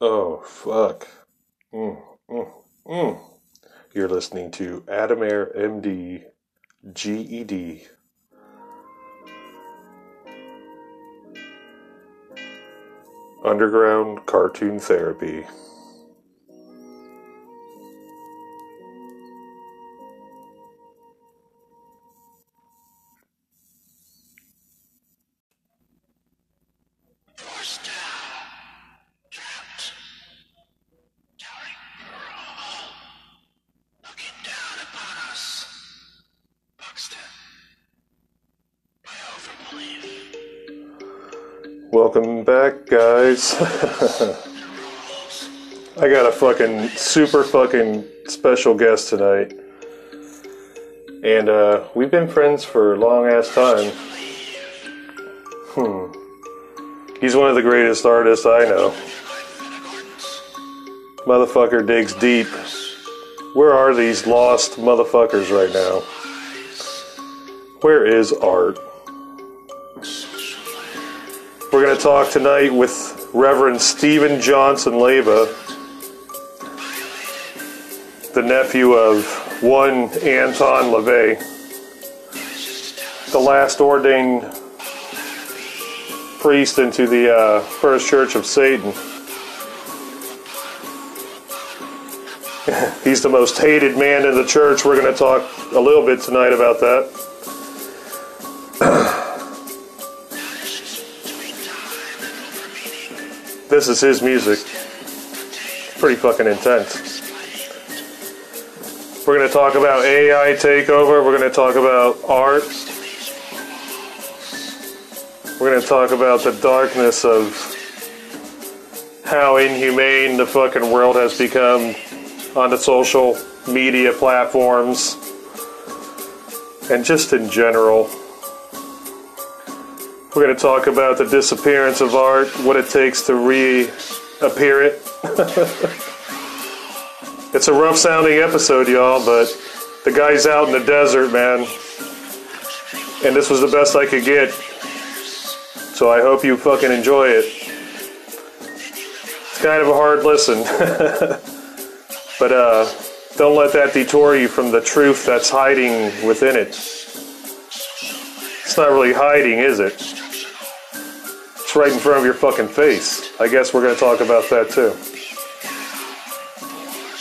Oh, fuck. Mm, mm, mm. You're listening to Adamair MD GED. Underground Cartoon Therapy. Fucking super fucking special guest tonight. And uh, we've been friends for a long ass time. Hmm. He's one of the greatest artists I know. Motherfucker digs deep. Where are these lost motherfuckers right now? Where is art? We're going to talk tonight with Reverend Steven Johnson Leyba, the nephew of one Anton LaVey, the last ordained priest into the uh, First Church of Satan. He's the most hated man in the church. We're going to talk a little bit tonight about that. this is his music. Pretty fucking intense. We're going to talk about AI takeover. We're going to talk about art. We're going to talk about the darkness of how inhumane the fucking world has become on the social media platforms and just in general. We're going to talk about the disappearance of art, what it takes to reappear it. it's a rough sounding episode, y'all, but the guy's out in the desert, man. And this was the best I could get. So I hope you fucking enjoy it. It's kind of a hard listen. but uh, don't let that detour you from the truth that's hiding within it. It's not really hiding, is it? It's right in front of your fucking face. I guess we're going to talk about that too.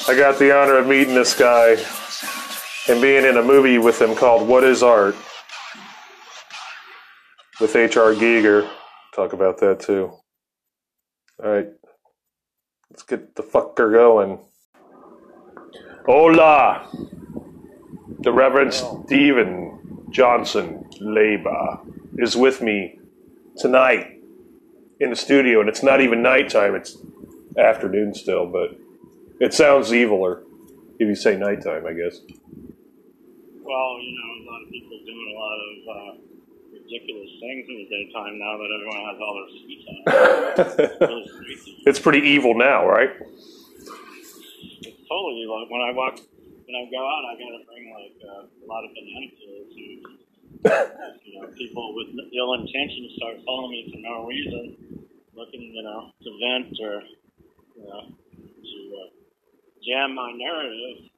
I got the honor of meeting this guy and being in a movie with him called What is Art? with H.R. Giger. Talk about that too. All right. Let's get the fucker going. Hola! The Reverend Steven Johnson Leyba is with me tonight in the studio, and it's not even nighttime, it's afternoon still, but it sounds eviler if you say nighttime, I guess. Well, you know, a lot of people doing a lot of uh, ridiculous things in the daytime now that everyone has all their free time. It's pretty evil now, right? It's totally like when I walk, when I go out, I gotta bring like uh, a lot of banana peels. And, you know, people with ill intentions start following me for no reason, looking, you know, to vent or, you know, to uh, jam my narrative.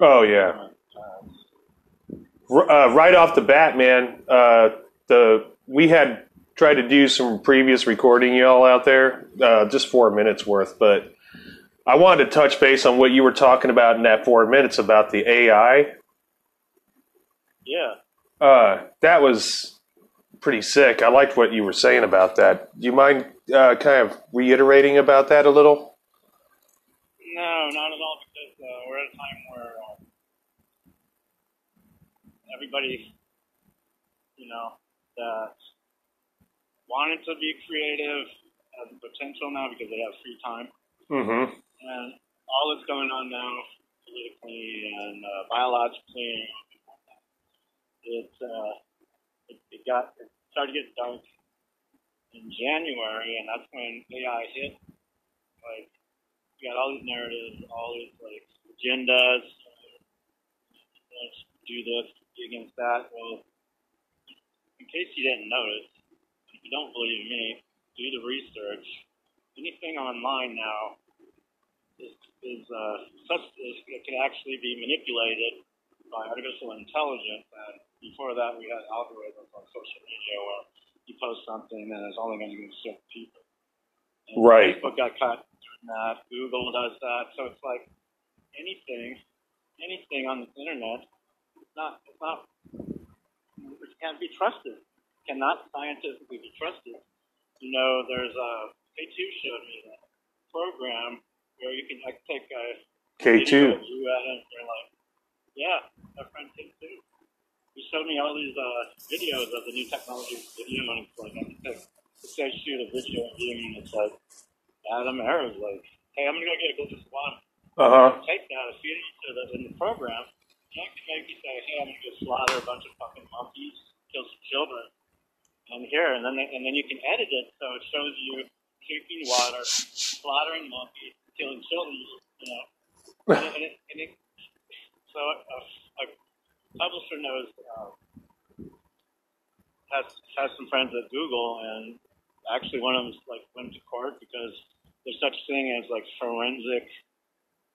Oh, yeah. Uh, uh, right off the bat, man, uh, the we had tried to do some previous recording, y'all out there, uh, just four minutes worth, but I wanted to touch base on what you were talking about in that four minutes about the AI. yeah. Uh, that was pretty sick. I liked what you were saying about that. Do you mind uh, kind of reiterating about that a little? No, not at all, because uh, we're at a time where uh, everybody, you know, that wanted to be creative has the potential now because they have free time. Mm-hmm. And all that's going on now, politically and uh, biologically, it, uh, it, it got it started getting dark in January, and that's when AI hit. Like, got all these narratives, all these like agendas. Let's do this, be against that. Well, in case you didn't notice, if you don't believe me, do the research. anything online now is, is uh, is, it can actually be manipulated by artificial intelligence. And before that, we had algorithms on social media where you post something and it's only going to go to certain people. And Right. Facebook got caught that. Google does that. So it's like anything, anything on the internet, it's not, it's not, it can't be trusted. Cannot scientifically be trusted. You know, there's a K2 showed me a program where you can like take a K2. you at it, and you're like, yeah, my friend did too. He showed me all these uh, videos of the new technology video, and it's like I can take, let's say shoot a video of you, and it's like Adam Ayers like, hey, I'm gonna go get a glass of wine. Uh huh. Take that, feed it to the in the program. You can maybe say, hey, I'm gonna go slaughter a bunch of fucking monkeys, kill some children, and here, and then and then you can edit it so it shows you drinking water, slaughtering monkeys, killing children, you know. And it, and it, and it, so a, a publisher knows uh, has has some friends at Google, and actually one of them like went to court because there's such a thing as like forensic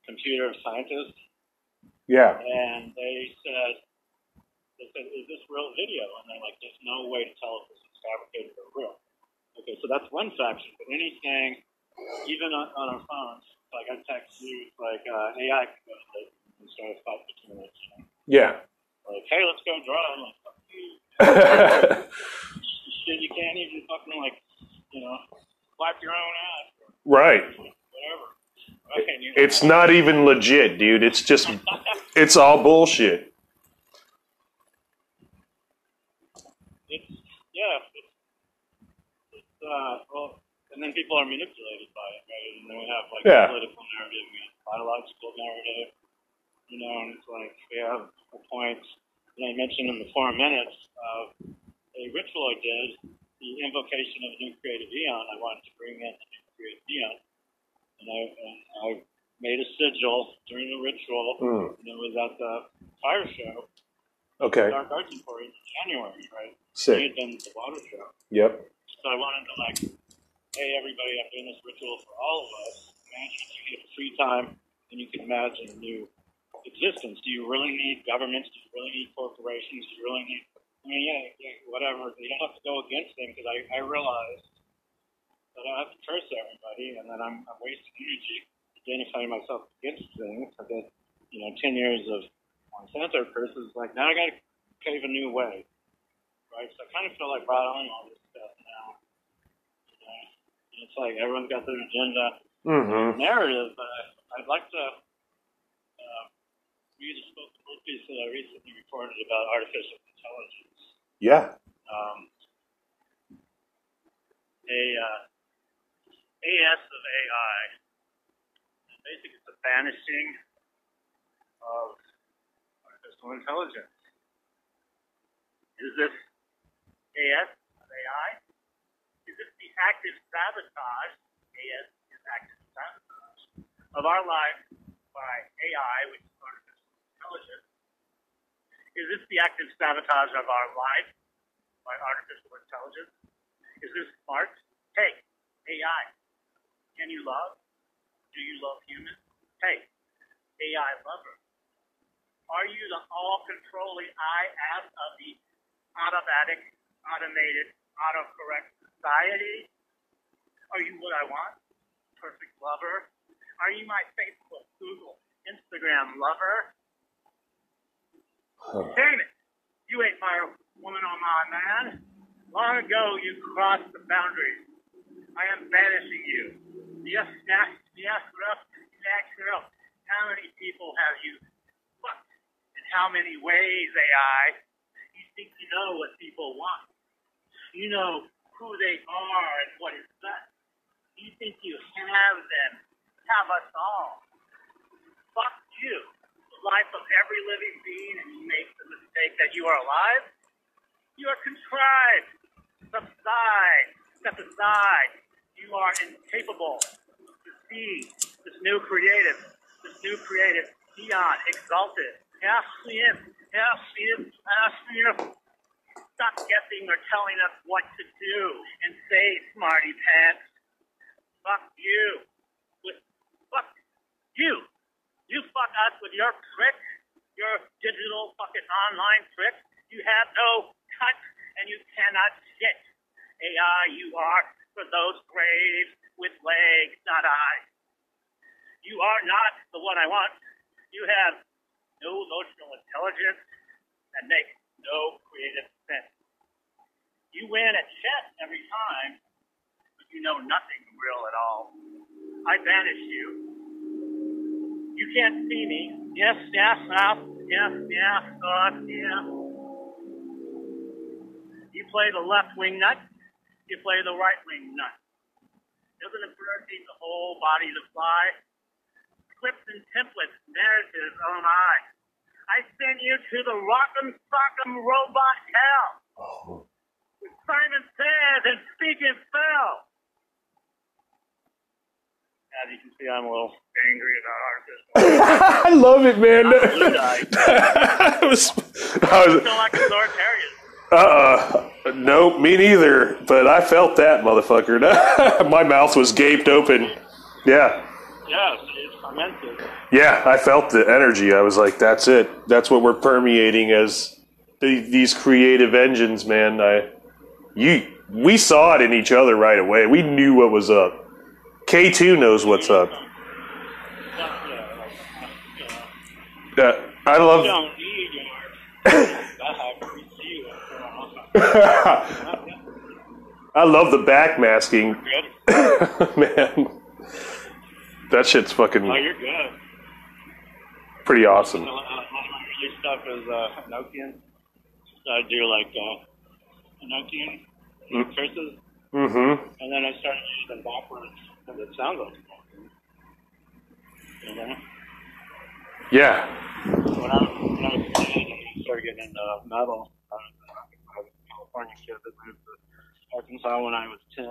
computer scientists, Yeah. and they said they said, "Is this real video?" And they're like, "There's no way to tell if this is fabricated or real." Okay, so that's one faction. But anything, even on, on our phones, like I text you, like uh, AI can go to it and start a fight between us. You know? Yeah. Like, hey, let's go draw. I'm like, fuck you. Shit, you can't even fucking like, you know, wipe your own ass right. whatever. It's not even legit, dude. It's just, it's all bullshit. it's yeah, it's, it's uh, well, and then people are manipulated by it, right? And then we have like Yeah. political narrative, we have biological narrative, you know, and it's like we have a point. that I mentioned in the four minutes of a ritual I did, the invocation of a new creative eon. I wanted to bring in a new creative eon, and I and I made a sigil during the ritual, Mm. and it was at the fire show, Okay. Dark Arts Emporium in January, right? We Sick. had done the water show. Yep. So I wanted to like, hey everybody, I'm doing this ritual for all of us. Imagine if you get free time and you can imagine a new existence. Do you really need governments? Do you really need corporations? Do you really need? I mean, yeah, yeah whatever. You don't have to go against them because I, I realize that I have to curse everybody, and then I'm, I'm wasting energy identifying myself against things. I did, you know, ten years of Monsanto curses. Like now, I got to pave a new way right? So I kind of feel like bottling all this stuff now. You know? And it's like everyone's got their agenda Mm-hmm. narrative, but I, I'd like to uh, read a spoken piece that I recently recorded about artificial intelligence. Yeah. Um, a uh, AS of AI. Basically, it's a vanishing of artificial intelligence. Is this AS of AI? Is this the active sabotage? AS is active sabotage of our life by AI, which is artificial intelligence. Is this the active sabotage of our life by artificial intelligence? Is this smart? Hey, AI, can you love? Do you love humans? Hey, AI lover, are you the all-controlling I ass of the automatic, automated, autocorrect society? Are you what I want? Perfect lover? Are you my Facebook, Google, Instagram lover? Damn it! You ain't my woman or my man. Long ago you crossed the boundaries. I am banishing you. Yes, yes, yes, rough, yes, rough. How many people have you fucked? In how many ways, AI? You think you know what people want. You know who they are and what is best. You think you have them, have us all. Fuck you. The life of every living being, and you make the mistake that you are alive. You are contrived. Subside. Step aside. You are incapable to see this new creative, this new creative eon exalted. Half him, half him, half him. Stop guessing or telling us what to do and say, smarty pants. fuck you. With, fuck you. You fuck us with your trick, your digital fucking online trick. You have no touch and you cannot shit. AI, you are for those graves with legs, not eyes. You are not the one I want. You have no emotional intelligence and make no creative sense. You win at chess every time, but you know nothing real at all. I banish you. You can't see me. Yes, yes, yes, yes, yes, God, yeah. You play the left wing nut, you play the right wing nut. Doesn't a bird the whole body to fly? Scripts and templates, narratives, oh my. I send you to the rock'em sock'em robot hell. With Simon Says and Speak and Spell. As you can see, I'm a little angry about artists. I love it, man. I'm a blue guy. I was, I was, Still like authoritarian. Uh, nope, me neither. But I felt that motherfucker. My mouth was gaped open. Yeah, Yes, it's fermented. yeah, I felt the energy. I was like, "That's it. That's what we're permeating as the, these creative engines, man." I, you, we saw it in each other right away. We knew what was up. K two knows what's up. Yeah, yeah, you Uh, I love. you don't need yours. Back, we see what's going on. I love the back masking. man. That shit's fucking Oh, you're good. pretty awesome. A lot of my early stuff is uh. So I do like uh, Enochian Mm. curses, Mm-hmm. and then I started using them backwards, and it sounds like Enochian. You know? Yeah. When I, when I was a kid, I started getting into metal. I was, I was a California kid that moved to Arkansas when I was 10.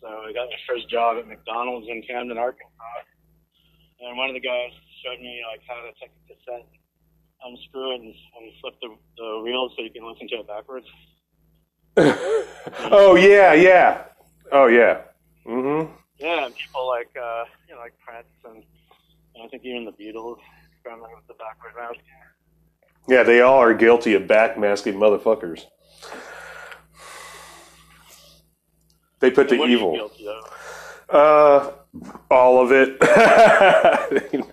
So I got my first job at McDonald's in Camden, Arkansas. And one of the guys showed me like how to take a cassette, unscrew it, and, and flip the, the reel so you can listen to it backwards. Oh yeah, yeah. Oh yeah. Mm-hmm. Yeah, and people like uh, you know like Prince and, and I think even the Beatles experimented with the backward mouse. Yeah, they all are guilty of backmasking motherfuckers. They put the What are you evil. Uh, all of it.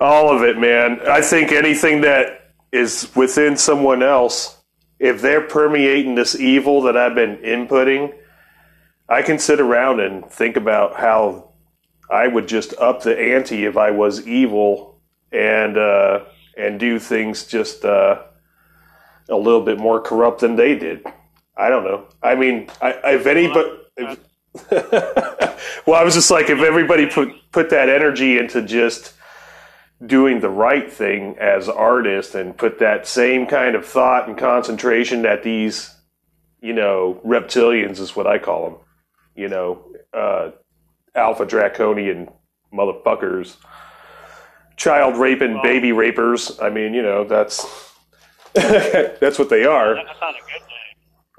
all of it, man. I think anything that is within someone else, if they're permeating this evil that I've been inputting, I can sit around and think about how I would just up the ante if I was evil and uh, and do things just uh, a little bit more corrupt than they did. I don't know. I mean, I, if anybody. If, well, I was just like, if everybody put put that energy into just doing the right thing as artists, and put that same kind of thought and concentration that these, you know, reptilians is what I call them, you know, uh, alpha draconian motherfuckers, child raping baby rapers. I mean, you know, that's that's what they are. That's not a good day.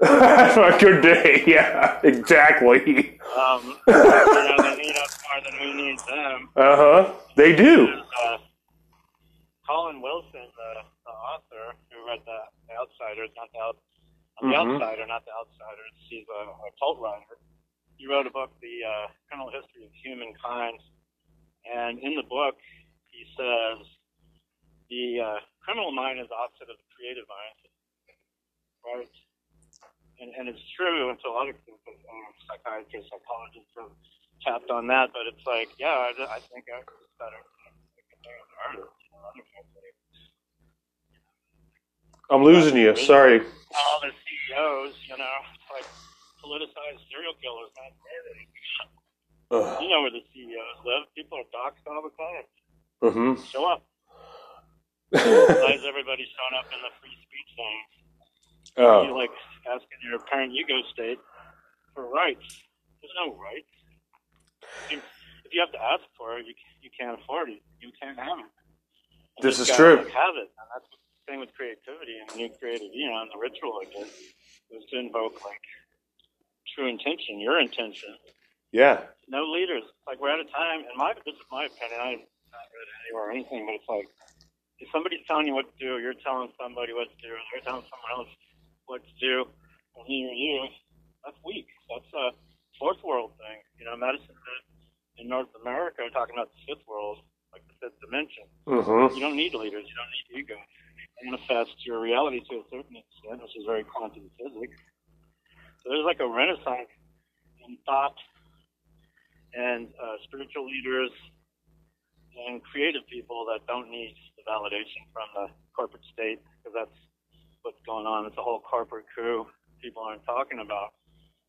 a good day, yeah, exactly. Um, you know, they need us more than we need them. Uh huh. They do. Uh, Colin Wilson, the, the author who read the, the Outsiders, not the, the Mhm. Outsider, not the Outsiders. He's a, a cult writer. He wrote a book, The uh, Criminal History of Humankind, and in the book, he says the uh, criminal mind is the opposite of the creative mind, right? And, and it's true, and so a lot of people, um, psychiatrists, psychologists have tapped on that, but it's like, yeah, I, I think I was better than an artist. You know, other people, like, I'm losing you. Sorry. all the CEOs, you know, like politicized serial killers. Uh, You know where the CEOs live. People are doxxed all the time. Mm-hmm. Show up. Why is everybody showing up in the free speech zone? You oh, like asking your apparent ego state for rights. There's no rights. If you have to ask for it, you, you can't afford it. You can't have it. This is true. Like, have it. And that's the thing with creativity and new creative, you know, and the ritual I did was to invoke like true intention, your intention, yeah. no leaders. Like we're at a time, and my this is my opinion. I've not read anywhere or anything, but it's like telling you what to do, you're telling somebody what to do, they're telling someone else what to do, and he or you, that's weak. That's a fourth world thing. You know, medicine in North America, we're talking about the fifth world, like the fifth dimension. Mm-hmm. You don't need leaders. You don't need ego. You manifest your reality to a certain extent, which is very quantum physics. So there's like a renaissance in thought and uh, spiritual leaders and creative people that don't need validation from the corporate state because that's what's going on. It's a whole corporate coup people aren't talking about.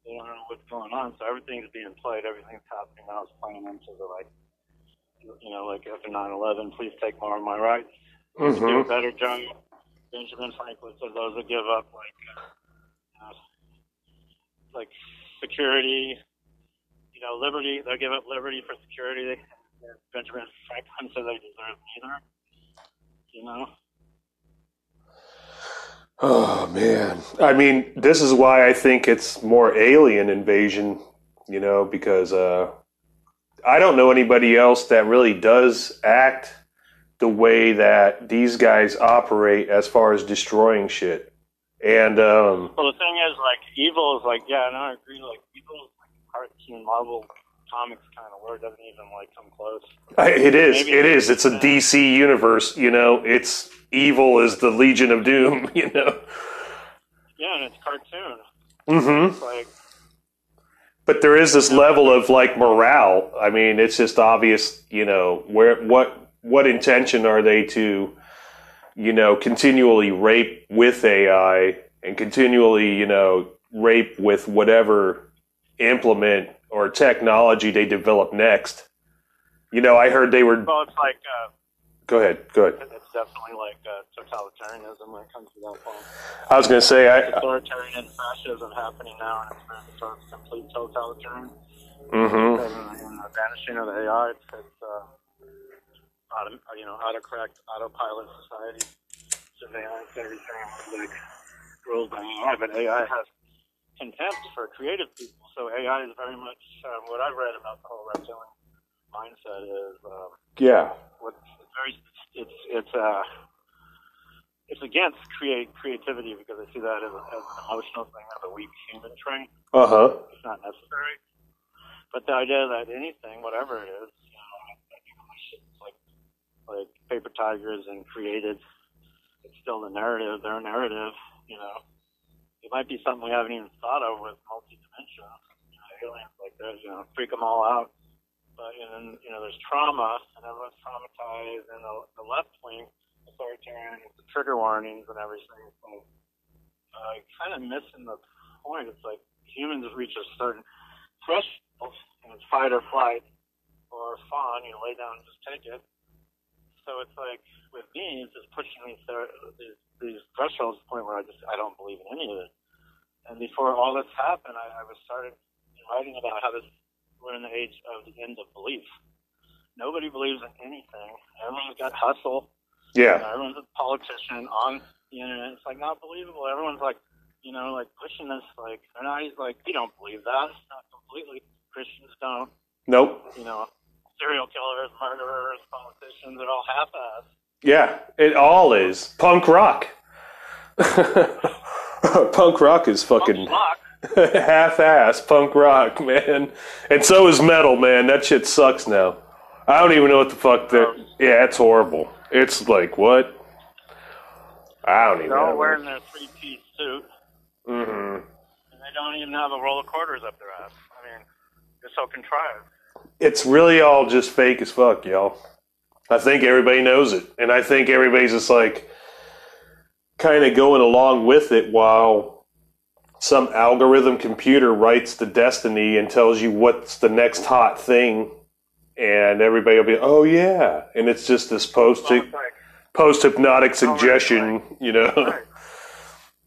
They don't know what's going on, so everything's being played. Everything's happening now. It's playing into the like, you know, like after 9/11, please take more of my rights. Do a Mm-hmm. better job. Benjamin Franklin said those that give up like, uh, you know, like security, you know, liberty. They'll give up liberty for security. Benjamin Franklin said they deserve neither. You know. Oh man. I mean, this is why I think it's more alien invasion, you know, because uh I don't know anybody else that really does act the way that these guys operate as far as destroying shit. And um Well, the thing is, like, evil is like, yeah, and I agree. Like, evil is like a cartoon Marvel comics kind of word doesn't even like come close. It is Maybe- it is it's a DC universe, you know. It's evil is the Legion of Doom, you know. Yeah, and it's cartoon. Mm-hmm. It's like, But there is this level of like morale. I mean, it's just obvious, you know, where what what intention are they to, you know, continually rape with AI and continually, you know, rape with whatever implement or technology they develop next. You know, I heard they were. well, it's like, uh, Go ahead. Go ahead. it's definitely like uh, totalitarianism when it comes to that point. I was going to say, I. Authoritarian and fascism happening now, and it's been sort of complete totalitarian. Mm-hmm. Because in the vanishing of the AI, it's, it's uh, auto, you know, autocorrect, autopilot society. Surveillance, everything is like ruled by AI, but AI has contempt for creative people. So AI is very much um, what I've read about the whole reptilian mindset is um, Yeah. what it's very it's it's uh it's against create creativity because I see that as, a, as an emotional thing, as a weak human trait Uh huh. it's not necessary. But the idea that anything, whatever it is, you know, I I think my shit's like like paper tigers and created. It's still the narrative, their narrative. You know, it might be something we haven't even thought of with multi-dimensional you know, aliens like this. You know, freak them all out. But and then you know, there's trauma, and everyone's traumatized, and the, the left wing authoritarian, with the trigger warnings and everything. So, uh, kind of missing the point. It's like humans reach a certain threshold, and it's fight or flight or fawn. You know, lay down and just take it. So it's like with me, it's just pushing through these, these thresholds the point where I just I don't believe in any of it. And before all this happened, I, I was started writing about how this we're in the age of the end of belief. Nobody believes in anything. Everyone's got hustle. Yeah. Everyone's a politician on the internet. It's like not believable. Everyone's like, you know, like pushing this. Like, I he's like, you don't believe that. It's not completely. Christians don't. Nope. You know, serial killers, murderers, politicians. They're all half-assed. Yeah, it all is punk rock. punk rock is fucking half-ass punk rock, man. And so is metal, man. That shit sucks now. I don't even know what the fuck that. Yeah, it's horrible. It's like what? I don't even They're all know. wearing their three-piece suit, Mm hmm and they don't even have a roll of quarters up their ass. I mean, they're so contrived. It's really all just fake as fuck, y'all. I think everybody knows it, and I think everybody's just like kind of going along with it while some algorithm computer writes the destiny and tells you what's the next hot thing, and everybody will be, oh yeah, and it's just this post post hypnotic suggestion, you know.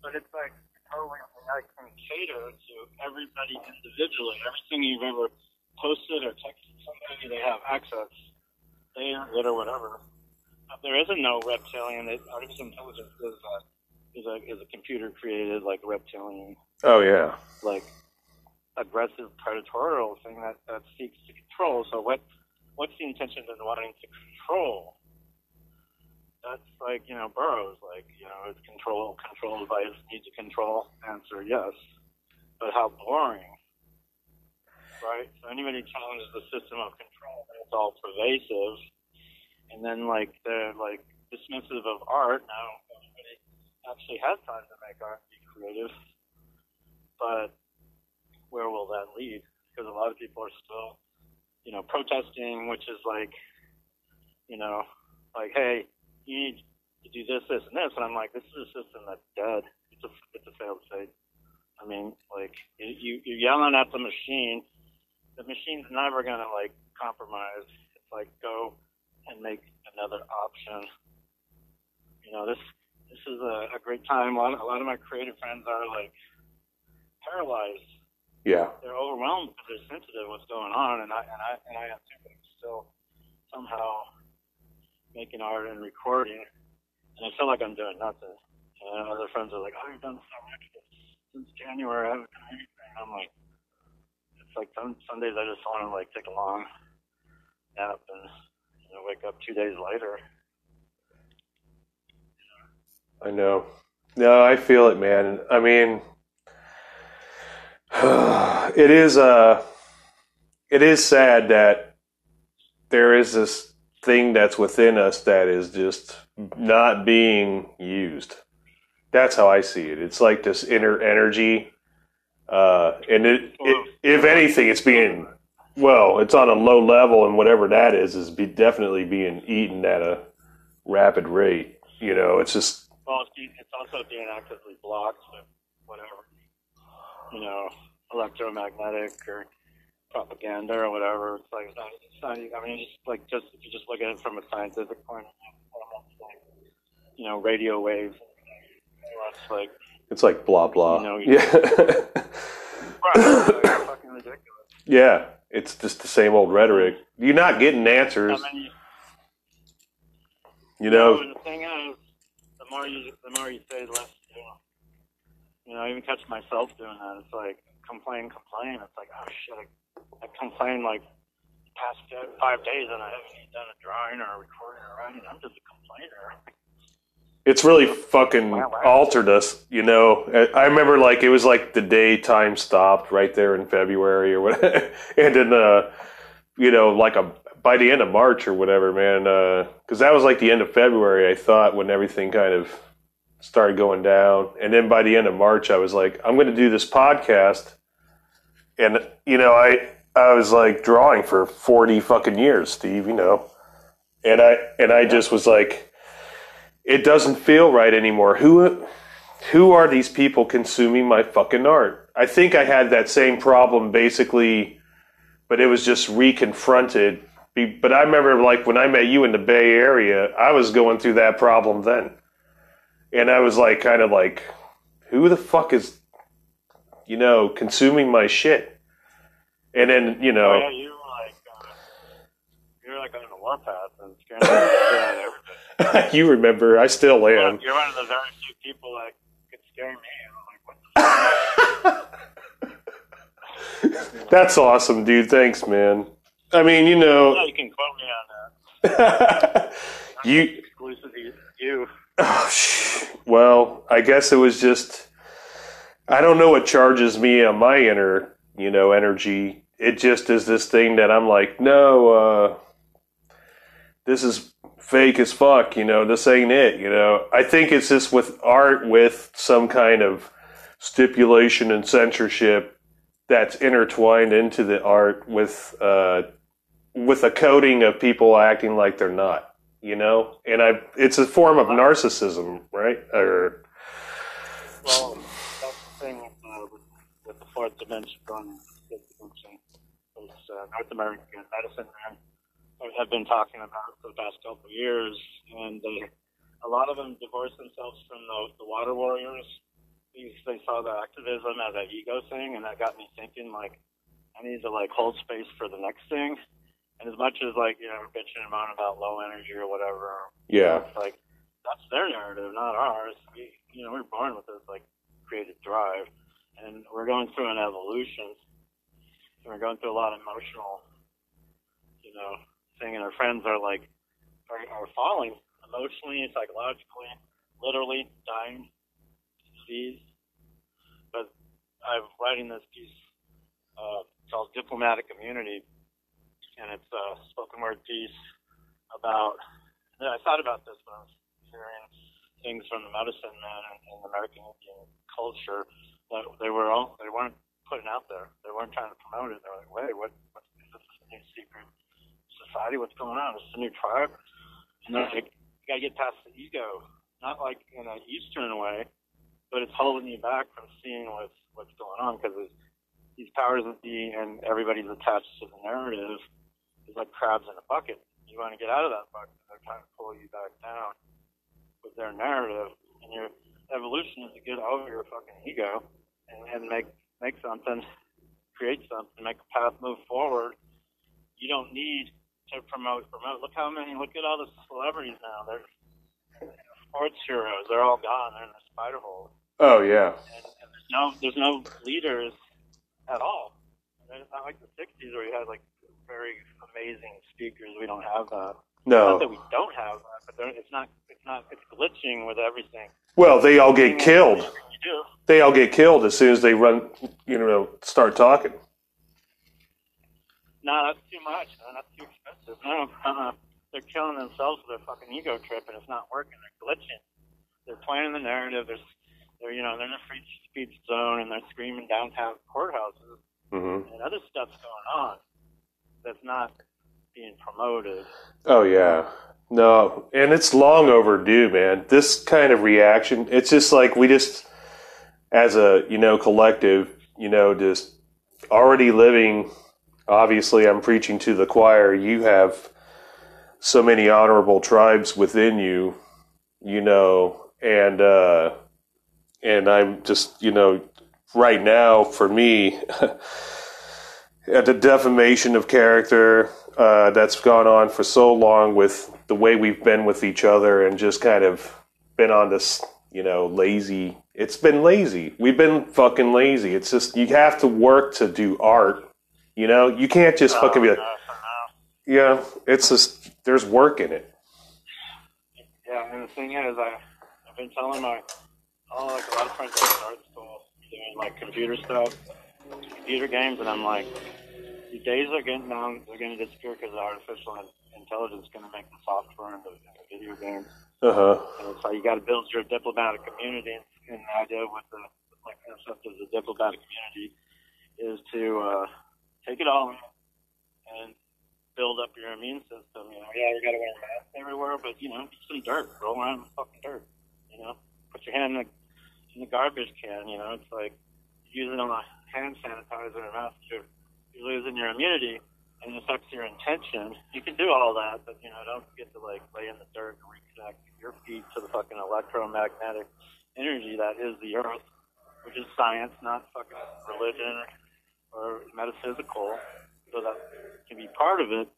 But it's like totally I can cater to everybody individually. Everything you've ever posted or texted somebody, they have access. They it or whatever. But there isn't no reptilian. It, artificial intelligence is a, is a is a computer created like reptilian Oh yeah, like aggressive predatorial thing that, that seeks to control. So what what's the intention in wanting to control? That's like, you know, Burroughs, like, you know, it's control controlled by his need to control. Answer yes. But how boring. Right? So anybody challenges the system of control and it's all pervasive and then like they're like dismissive of art. Now everybody actually has time to make art and be creative. But where will that lead? Because a lot of people are still, you know, protesting, which is like, you know, like, hey, you need to do this, this, and this. And I'm like, this is a system that's dead. It's a, it's a failed state. I mean, like, you, you're yelling at the machine. The machine's never to, like, compromise. It's like, go and make another option. You know, this this is a, a great time. A lot, a lot of my creative friends are, like, paralyzed Yeah. they're overwhelmed because they're sensitive what's going on, and I and I and I am too. But I'm still somehow making art and recording, and I feel like I'm doing nothing. And other friends are like, "Oh, you've done so much since January. I haven't done anything." I'm like, it's like some some days I just want to like take a long nap and you know wake up two days later. I know. No, I feel it, man. I mean, it is uh it is sad that there is this thing that's within us that is just not being used. That's how I see it. It's like this inner energy, uh, and it, it, if anything, it's being well, it's on a low level, and whatever that is is be definitely being eaten at a rapid rate. You know, it's just Well, it's, also being actively blocked with whatever, you know, electromagnetic or propaganda or whatever. It's like, it's not, it's not, I mean, just like, just, if you just look at it from a scientific point of view, it's like, you know, radio waves. It's like, It's like blah blah. You know, yeah, right, it's like fucking ridiculous. yeah. It's just the same old rhetoric. You're not getting answers. How many, You know. and the thing is, the more you, the more you say, the less you do. You know, I even catch myself doing that. It's like complain, complain. It's like, oh shit, I, I complain like past fi- five days and I haven't even done a drawing or a recording or writing. I'm just a complainer. It's really fucking altered us, you know. I remember like it was like the day time stopped right there in February or what, and then uh, you know, like a by the end of March or whatever, man, because that was like the end of February. I thought when everything kind of started going down, and then by the end of March, I was like, I'm going to do this podcast, and you know, I I was like drawing for forty fucking years, Steve, you know, and I and I just was like it doesn't feel right anymore. Who who are these people consuming my fucking art? I think I had that same problem basically, but it was just reconfronted. But I remember like when I met you in the Bay Area, I was going through that problem then. And I was like kind of like who the fuck is you know consuming my shit? And then, you Oh, know, yeah, you were like, uh, you were like on the warpath and shit out of. you remember, I still am. You're one of the very few people that could scare me. I'm like, what the That's awesome, dude. Thanks, man. I mean, you know, Yeah, you can quote me on that. you Exclusive to you. Oh, sh- well, I guess it was just I don't know what charges me on my inner, you know, energy. It just is this thing that I'm like, no, uh this is fake as fuck, you know, this ain't it, you know. I think it's just with art with some kind of stipulation and censorship that's intertwined into the art with uh with a coding of people acting like they're not you know? And i it's a form of narcissism right? Or Well, that's the thing with, uh, with, with the fourth dimension going uh, North American medicine men have been talking about for the past couple of years, and they, a lot of them divorced themselves from the, the water warriors because they saw the activism as an ego thing, and that got me thinking like I need to like hold space for the next thing. And as much as like you know we're bitching and moaning about low energy or whatever, yeah it's like that's their narrative, not ours. We, you know, we're born with this like creative drive, and we're going through an evolution. And we're going through a lot of emotional, you know, thing, and our friends are like, are, are falling emotionally, psychologically, literally dying, disease. But I'm writing this piece uh, called Diplomatic Immunity, and it's a spoken word piece about. I thought about this when I was hearing things from the medicine man and, and American Indian culture that they were all they weren't putting out there. They weren't trying to promote it. They were like, wait, what? what is this new secret society? What's going on? Is a new tribe? And they're like, you gotta get past the ego, not like in an Eastern way, but it's holding you back from seeing what's what's going on because these powers that be and everybody's attached to the narrative is like crabs in a bucket. You want to get out of that bucket. They're trying to pull you back down with their narrative, and your evolution is to get over your fucking ego and, and make make something, create something, make a path move forward. You don't need to promote promote. Look how many. Look at all the celebrities now. They're sports heroes. They're all gone. They're in the spider hole. Oh yeah. And, and there's no there's no leaders at all. It's not like the '60s where you had like very amazing speakers. We don't have that. Not that we don't have that, but it's not. It's not. It's glitching with everything. Well, they all get killed. They all get killed as soon as they run. You know, start talking. No, that's too much. No, that's too No, uh-uh. They're killing themselves with their fucking ego trip, and it's not working. They're glitching. They're playing the narrative. They're, they're you know, they're in a free speech zone, and they're screaming downtown courthouses, hmm and other stuff's going on that's not being promoted. Oh yeah. No, and it's long overdue, man. This kind of reaction, it's just like we just as a, you know, collective, you know, just already living obviously I'm preaching to the choir. You have so many honorable tribes within you, you know, and uh and I'm just, you know, right now for me at the defamation of character uh, that's gone on for so long with the way we've been with each other and just kind of been on this, you know, lazy. It's been lazy. We've been fucking lazy. It's just you have to work to do art. You know, you can't just fucking be like, for now. yeah. It's just there's work in it. Yeah, and the thing is, I, I've been telling my, oh, like a lot of friends at art school doing like computer stuff, computer games, and I'm like, the days are getting down, they're going to disappear because artificial in- intelligence is going to make the software and the, the video games. Uh huh. And so you got to build your diplomatic immunity, and the idea with the like concept of the diplomatic immunity is to uh, take it all and build up your immune system. You know, yeah, you got to wear masks everywhere, but you know, some dirt, roll around in fucking dirt. You know, put your hand in the in the garbage can. You know, it's like using on a hand sanitizer or mask. You're, you're losing your immunity. And it affects your intention. You can do all that, but you know, don't forget to like lay in the dirt and reconnect your feet to the fucking electromagnetic energy that is the earth, which is science, not fucking religion or metaphysical. So that can be part of it.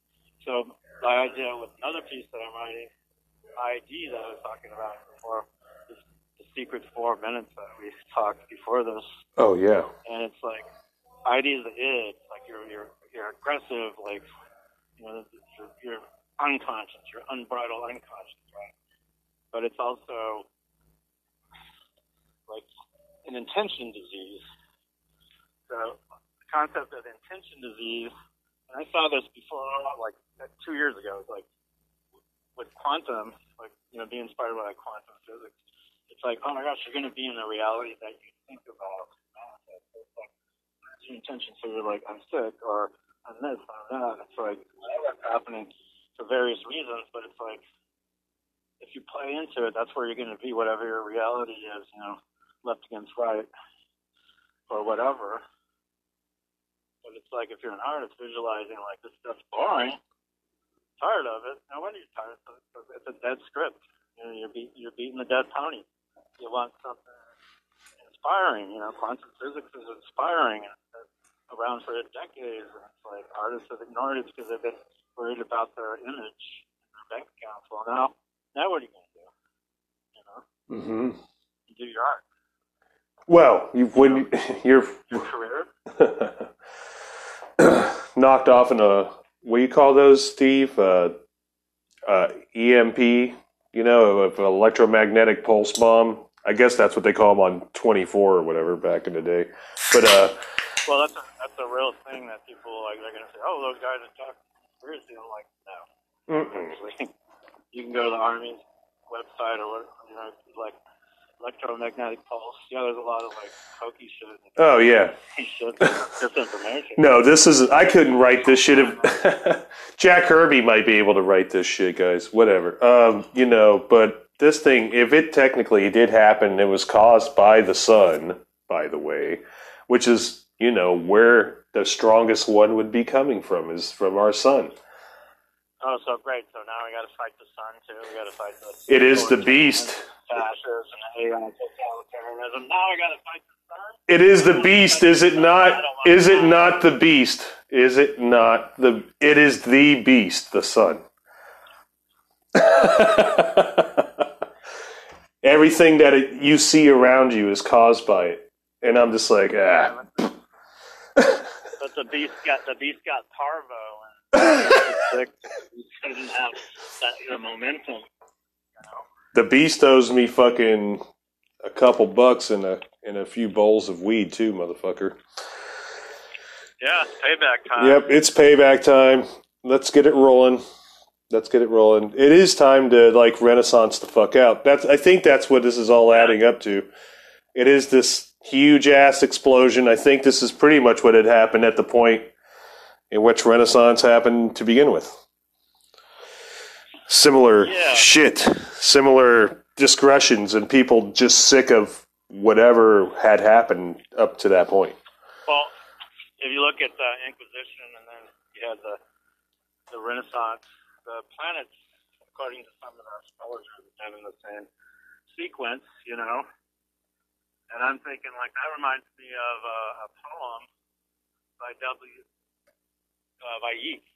So the idea with another piece that I'm writing, ID that I was talking about before, is the secret four minutes that we talked before this Oh yeah. and it's like ID is the id, like you're you're you're aggressive, like you know you're, you're unconscious, you're unbridled unconscious, right? But it's also like an intention disease. So concept of intention disease, and I saw this before, like two years ago, it's like with quantum, like you know, being inspired by quantum physics. It's like, oh my gosh, you're going to be in the reality that you think about. It's like your intention. So you're like, I'm sick, or I'm this, I'm that. It's like that's happening for various reasons, but it's like if you play into it, that's where you're going to be, whatever your reality is. You know, left against right, or whatever. But it's like if you're an artist visualizing like this stuff's boring, tired of it. Nobody's tired. of it. It's a dead script. You know, you're beat, you're beating the dead pony. You want something inspiring. You know, quantum physics is inspiring. and It's been around for decades, and it's like artists have ignored it because they've been worried about their image and their bank accounts. Well, now, now what are you going to do? You know, hmm you do your art, Well, you when you, you're your career. knocked off in a what do you call those, Steve? Uh, uh, EMP, you know, of electromagnetic pulse bomb. I guess that's what they call them on 24 or whatever back in the day. But uh, Well, that's a, that's a real thing that people like. They're gonna say, "Oh, those guys are talking conspiracy." I'm like, no. mm-mm. You can go to the Army's website or what, you know, like electromagnetic pulse. Yeah, there's a lot of like hokey shit. oh yeah, shit, disinformation. no, this is I couldn't write this shit. If, Jack Kirby might be able to write this shit, guys. Whatever, um, you know. But this thing, if it technically did happen, it was caused by the sun. By the way, which is you know where the strongest one would be coming from is from our sun. Oh, so great. So now we got to fight the sun too. We got to fight the. It is the beast. Fascism and totalitarianism. Now we got to fight the sun. It is the beast, is it not? Is it not the beast? Is it not the? It is the beast, the sun. Everything that it, you see around you is caused by it, and I'm just like, ah. But the beast got the beast got parvo and sick. He doesn't have that the momentum. The beast owes me fucking a couple bucks and a and a few bowls of weed too, motherfucker. Yeah, payback time. Yep, it's payback time. Let's get it rolling. Let's get it rolling. It is time to like renaissance the fuck out. That's I think that's what this is all adding up to. It is this huge ass explosion. I think this is pretty much what had happened at the point in which renaissance happened to begin with. Similar Yeah. shit, similar discretions and people just sick of whatever had happened up to that point. Well, if you look at the Inquisition and then you had the the Renaissance, the planets, according to some of the astrologers, have in the same sequence, you know. And I'm thinking, like, that reminds me of a, a poem by W. Uh, by Yeats,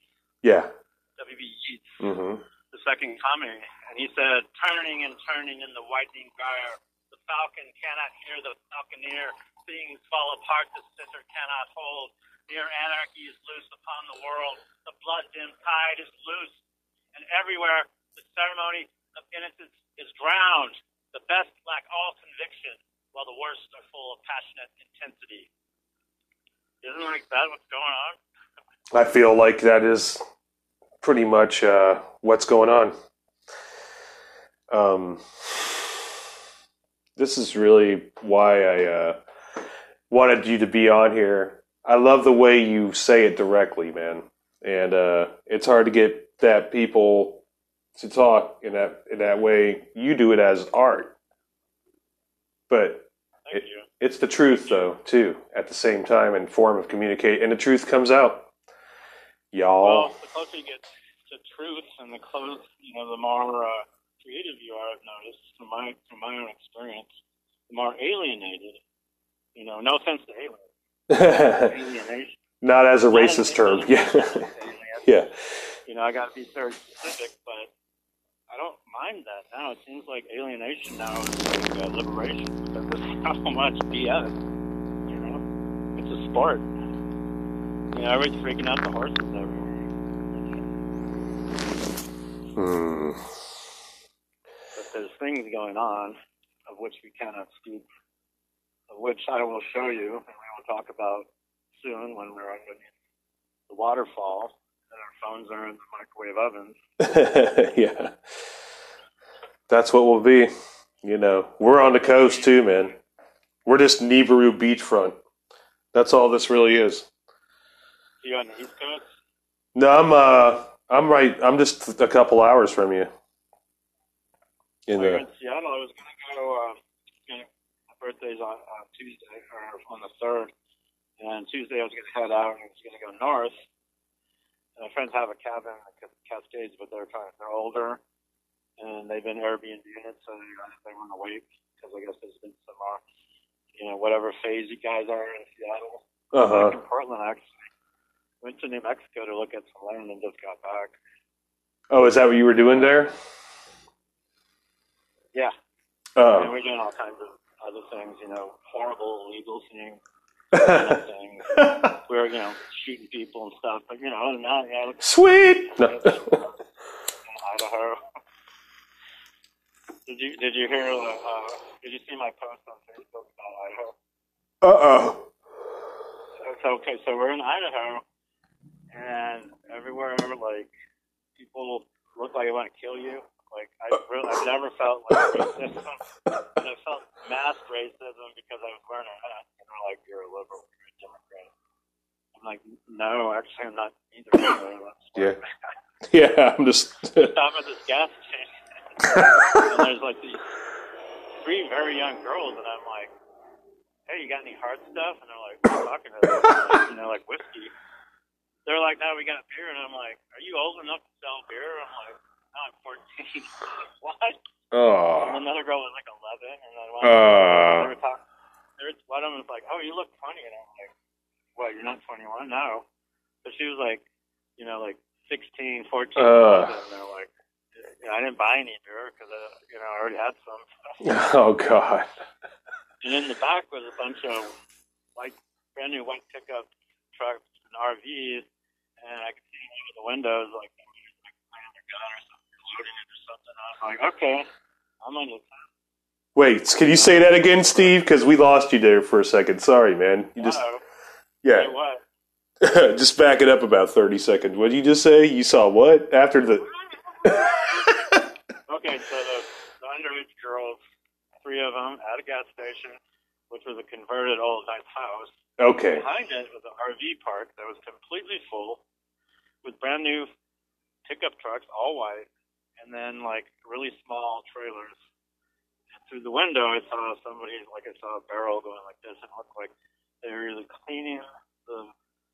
Yeah. W.B. Yeats, hmm the second coming, and he said, "Turning and turning in the widening gyre, the falcon cannot hear the falconeer. Things fall apart, the scissor cannot hold. Near anarchy is loose upon the world. The blood-dim tide is loose, and everywhere the ceremony of innocence is drowned. The best lack all conviction, while the worst are full of passionate intensity." Isn't like that what's going on? I feel like that is pretty much uh, what's going on. Um, this is really why I uh, wanted you to be on here. I love the way you say it directly, man, and uh, it's hard to get that people to talk in that in that way. You do it as art, but you. it's the truth, though, too, at the same time, in form of communicate, and the truth comes out. Y'all. Well, the closer you get to truth, and the close, you know, the more uh, creative you are. I've noticed from my from my own experience, the more alienated. You know, no offense to alien, alienation. Not as a Not racist term. Yeah. yeah. You know, I got to be very specific, but I don't mind that now. It seems like alienation now is like uh, liberation because there's so much BS. You know, it's a sport. You know, everybody's freaking out the horses everywhere. Hmm. but there's things going on of which we cannot speak, of which I will show you and we will talk about soon when we're underneath the waterfall and our phones are in the microwave ovens. yeah. That's what we'll be. You know, we're on the coast too, man. We're just Nibiru beachfront. That's all this really is. You on the East Coast? No, I'm uh I'm right I'm just a couple hours from you. In the in Seattle. I was going to go. Um, gonna, my birthday's on, on Tuesday or on the third, and Tuesday I was going to head out and I was going to go north. And my friends have a cabin in the Cascades, but they're kind of, they're older, and they've been Airbnb it, so they they want to wait because I guess there's been some, uh, you know, whatever phase you guys are in Seattle. uh-huh. Like in Portland, actually. Went to New Mexico to look at some land and just got back. Oh, is that what you were doing there? Yeah. And Oh. we're doing all kinds of other things, you know, horrible illegal things. kind of thing. We were, you know, shooting people and stuff. But you know, that, yeah, Sweet. No. Idaho. Did you did you hear? Uh, uh, did you see my post on Facebook about Idaho? Uh oh. So okay, so we're in Idaho, and everywhere I'm like people look like they want to kill you. Like I uh. really, I've never felt like racism. And I felt mass racism because I was wearing a hat. And they're like, "You're a liberal, you're a Democrat." I'm like, "No, actually, I'm not either." Yeah. Yeah, I'm just. Stop at this gas station, and there's like these three very young girls, and I'm like, "Hey, you got any hard stuff?" And they're like, "What are you talking about?" Like, you know, like whiskey. They're like, "No, we got beer," and I'm like, "Are you old enough to sell beer?" I'm like, "No, I'm 14." what? And oh. another girl was like 11, and then one Uh. they were talking. One of them was like, "Oh, you look 20," and I'm like, "What? You're not 21? No." But she was like, you know, like 16, 14, Uh. and they're like, you know, I didn't buy any beer because uh, you know I already had some. Oh God. And in the back was a bunch of like brand new white pickup trucks and RVs, and I could see over the windows like they were like playing their gun or something, loading it or something. I was like, okay, I'm on the Wait, can you say that again, Steve? Because we lost you there for a second. Sorry, man. You just Wow. yeah. Say what? just back it up about thirty seconds. What did you just say? You saw what after the? Okay, so the, the underage girls, three of them, at a gas station, which was a converted old nice house. Okay. Behind it was an RV park that was completely full with brand new pickup trucks, all white, and then like really small trailers. And through the window, I saw somebody, like I saw a barrel going like this, it looked like they were either cleaning the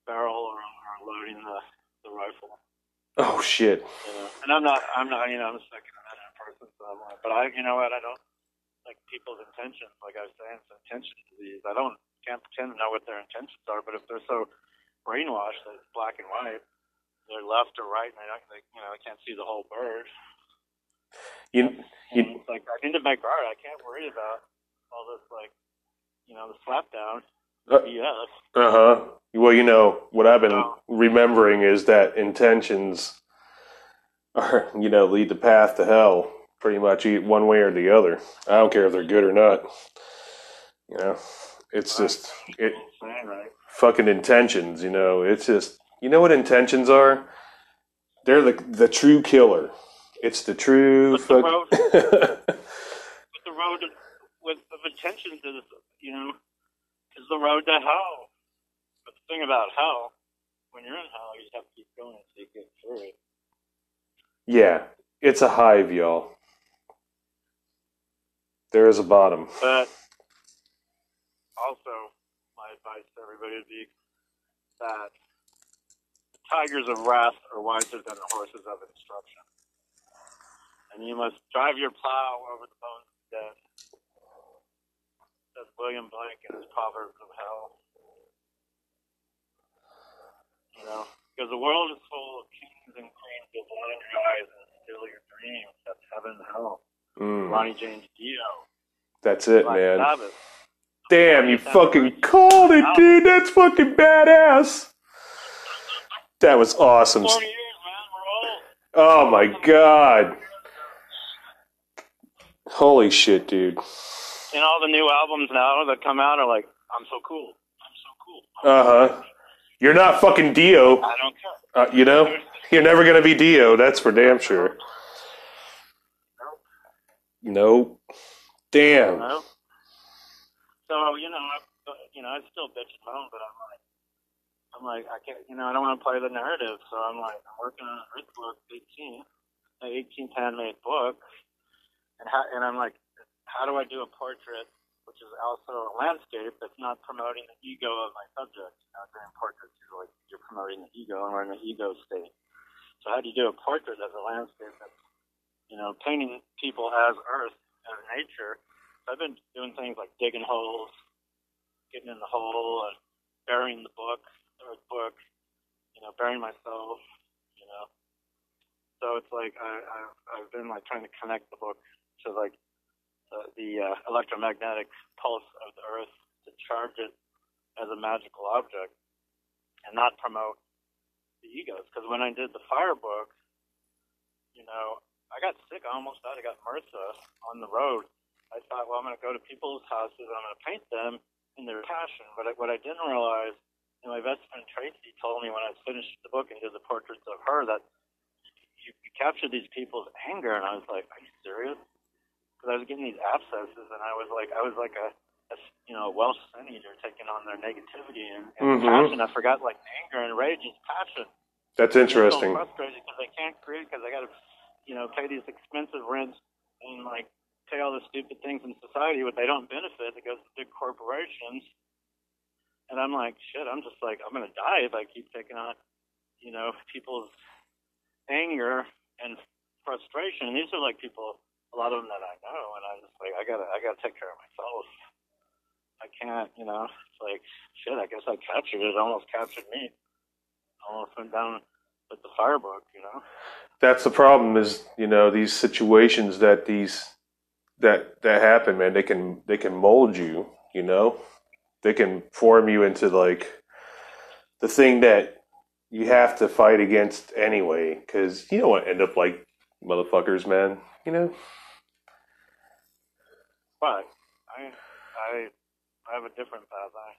barrel or, or loading the, the rifle. Oh shit. You know? And I'm not, I'm not, you know, I'm a Second Amendment person, so I'm like, but I, you know what, I don't like people's intentions. Like I was saying, it's intention disease. I don't can't pretend to know what their intentions are, but if they're so brainwashed that it's black and white, they're left or right, and I don't, they, you know, they can't see the whole bird. You you like I need to make. I can't worry about all this, like, you know, the slap down Uh, BS. uh huh. Well, you know what I've been remembering is that intentions are you know lead the path to hell pretty much one way or the other. I don't care if they're good or not. You know, it's just it right? fucking intentions. You know, it's just you know what intentions are. They're the the true killer. It's the true But the fuck. road- But the road with of intentions is, you know, is the road to hell. But the thing about hell, when you're in hell, you just have to keep going until you get through it. yeah, it's a hive, y'all. There is a bottom. But also, my advice to everybody would be that tigers of wrath are wiser than the horses of instruction. And you must drive your plow over the bones of the dead. Says William Blake in his Proverbs of Hell. You know, because the world is full of kings and queens who blind your eyes and steal your dreams. That's heaven and hell. Mm, Ronnie James Dio. that's it, Black man. Sabbath. Damn, you fucking called it, dude. That's fucking badass. That was awesome. years, man. We're old. Oh my god. Holy shit, dude. And all the new albums now that come out are like, I'm so cool. I'm so cool. Uh huh. You're not fucking Dio. I don't care. Uh, you know? You're never gonna be Dio, that's for damn sure. Nope. Nope. Damn. So you know, I, you know, I still bitch and moan, but I'm like, I'm like, I can't, you know, I don't want to play the narrative, so I'm like, I'm working on an Earth book 18, an 18th handmade book, and how, and I'm like, how do I do a portrait, which is also a landscape that's not promoting the ego of my subject? You know, during portraits, you're like, you're promoting the ego, and we're in the ego state. So how do you do a portrait as a landscape that's, you know, painting people as Earth, as nature? So I've been doing things like digging holes, getting in the hole, and burying the book, the book, you know, burying myself, you know. So it's like I, I've, I've been like trying to connect the book to like the, the uh, electromagnetic pulse of the Earth to charge it as a magical object and not promote the egos. Because when I did the fire book, you know, I got sick. I almost died. I got MRSA on the road. I thought, well, I'm going to go to people's houses I'm going to paint them in their passion. But what I didn't realize, and my best friend Tracy told me when I finished the book and did the portraits of her, that you, you capture these people's anger. And I was like, are you serious? Because I was getting these abscesses, and I was like, I was like a, a you know, Welsh sin eater taking on their negativity and, and Mhm. passion. I forgot like anger and rage is passion. That's interesting. I'm so frustrated because I can't create because I got to, you know, pay these expensive rents and like pay all the stupid things in society, but they don't benefit. It goes to big corporations, and I'm like, shit. I'm just like, I'm gonna die if I keep taking on, you know, people's anger and frustration. And these are like people, a lot of them that I know, and I'm just like, I gotta, I gotta take care of myself. I can't, you know. It's like, shit. I guess I captured it. it almost captured me almost went down with the firebook, you know. That's the problem. Is you know these situations that these that that happen, man. They can they can mold you. You know, they can form you into like the thing that you have to fight against anyway. Because you don't want to end up like motherfuckers, man. You know. But I, I, I have a different path. I,